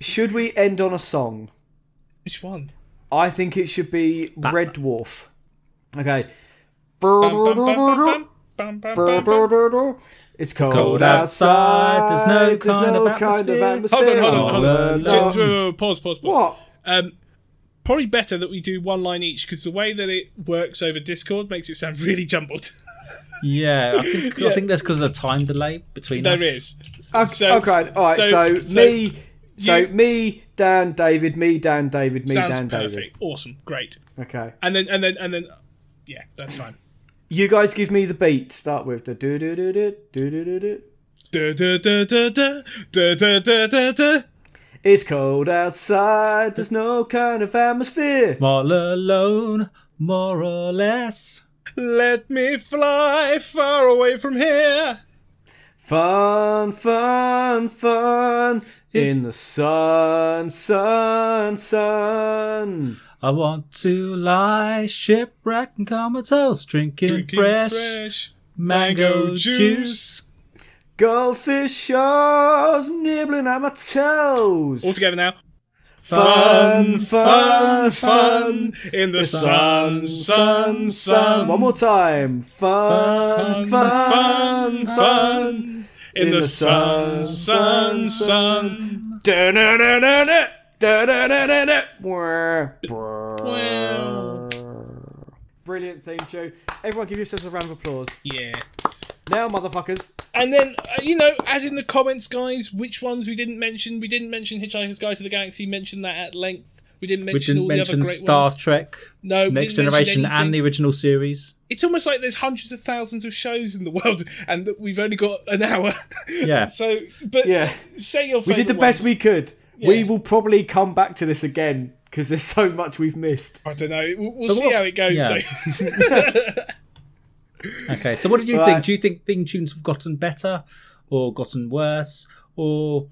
S1: Should we end on a song?
S3: which one?
S1: I think it should be Red Dwarf. Okay.
S3: It's cold,
S1: it's cold outside.
S2: There's no
S1: There's
S2: kind, of, atmosphere.
S1: kind of
S2: atmosphere.
S3: Hold on, hold on, hold on. Pause, pause, pause.
S1: What?
S3: Um, probably better that we do one line each because the way that it works over Discord makes it sound really jumbled.
S2: yeah, I think, yeah. I think that's because of the time delay between
S3: there
S2: us.
S3: There is.
S1: Okay,
S3: so,
S1: okay, all right. So,
S3: so, so
S1: me, so
S3: you,
S1: me, Dan, David, me, Dan, David, me, Dan,
S3: perfect.
S1: David.
S3: Awesome, great.
S1: Okay,
S3: and then and then and then, yeah, that's fine.
S1: You guys give me the beat. Start with the do do do do do do do do.
S3: Da, da, da, da, da, da, da, da, da, da.
S1: It's cold outside. There's no kind of atmosphere.
S2: All alone, more or less.
S3: Let me fly far away from here.
S1: Fun, fun, fun in the sun, sun, sun.
S2: I want to lie shipwrecked and comatose, drinking,
S3: Drinking
S2: fresh,
S3: fresh
S2: mango,
S3: mango
S2: juice.
S3: juice.
S1: Goldfish shores nibbling at my toes.
S3: All together now.
S1: Fun,
S3: fun, fun in the sun, sun, sun.
S1: One more time. Fun, fun,
S3: fun, fun in the sun, sun, sun.
S1: Da-na-na-na-na. Brr,
S3: Well.
S1: Brilliant theme tune. Everyone give yourselves a round of applause.
S3: Yeah.
S1: Now, motherfuckers.
S3: And then, uh, you know, as in the comments, guys, which ones we didn't mention. We didn't mention Hitchhiker's Guide to the Galaxy, mentioned that at length. We didn't
S2: We
S3: mention
S2: didn't
S3: all
S2: mention
S3: the other great
S2: Star
S3: ones.
S2: Trek,
S3: No, we
S2: Next
S3: didn't mention
S2: Generation, and the original series.
S3: It's almost like there's hundreds of thousands of shows in the world, and that we've only got an hour.
S2: Yeah.
S3: so, but
S1: Yeah.
S3: say your
S1: We did the
S3: favourite
S1: best we could. We will probably come back to this again because there's so much we've missed.
S3: I don't know. We'll, we'll see how it goes,
S2: yeah.
S3: though.
S2: Okay, so what did you
S1: Right.
S2: think? Do you think theme tunes have gotten better or gotten worse, or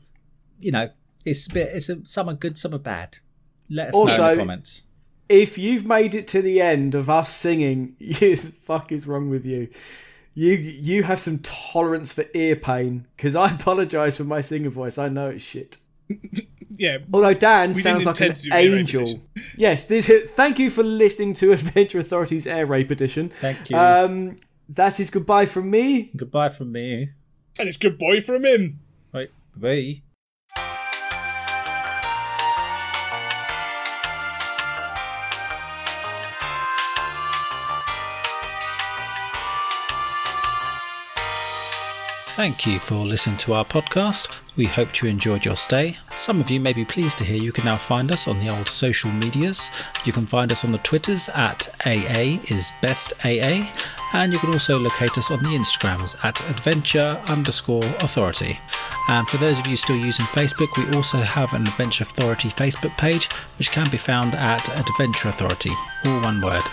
S2: you know, it's a bit, it's a, some are good, some are bad. Let us know in
S1: Also-
S2: the comments.
S1: If you've made it to the end of us singing, yes, fuck is wrong with you? You you have some tolerance for ear pain because I apologise for my singing voice. I know it's shit.
S3: yeah.
S1: Although Dan sounds like an
S3: intend to do the air raid
S1: angel. yes, this, thank you for listening to Adventure Authority's Air Raid Edition.
S2: Thank you.
S1: Um, that is goodbye from me.
S2: Goodbye from me.
S3: And it's goodbye from him.
S2: Right, bye. Thank you for listening to our podcast. We hope you enjoyed your stay. Some of you may be pleased to hear you can now find us on the old social medias. You can find us on the Twitters at AA is best AA, and you can also locate us on the Instagrams at adventure underscore authority. And for those of you still using Facebook, we also have an Adventure Authority Facebook page, which can be found at Adventure Authority, all one word.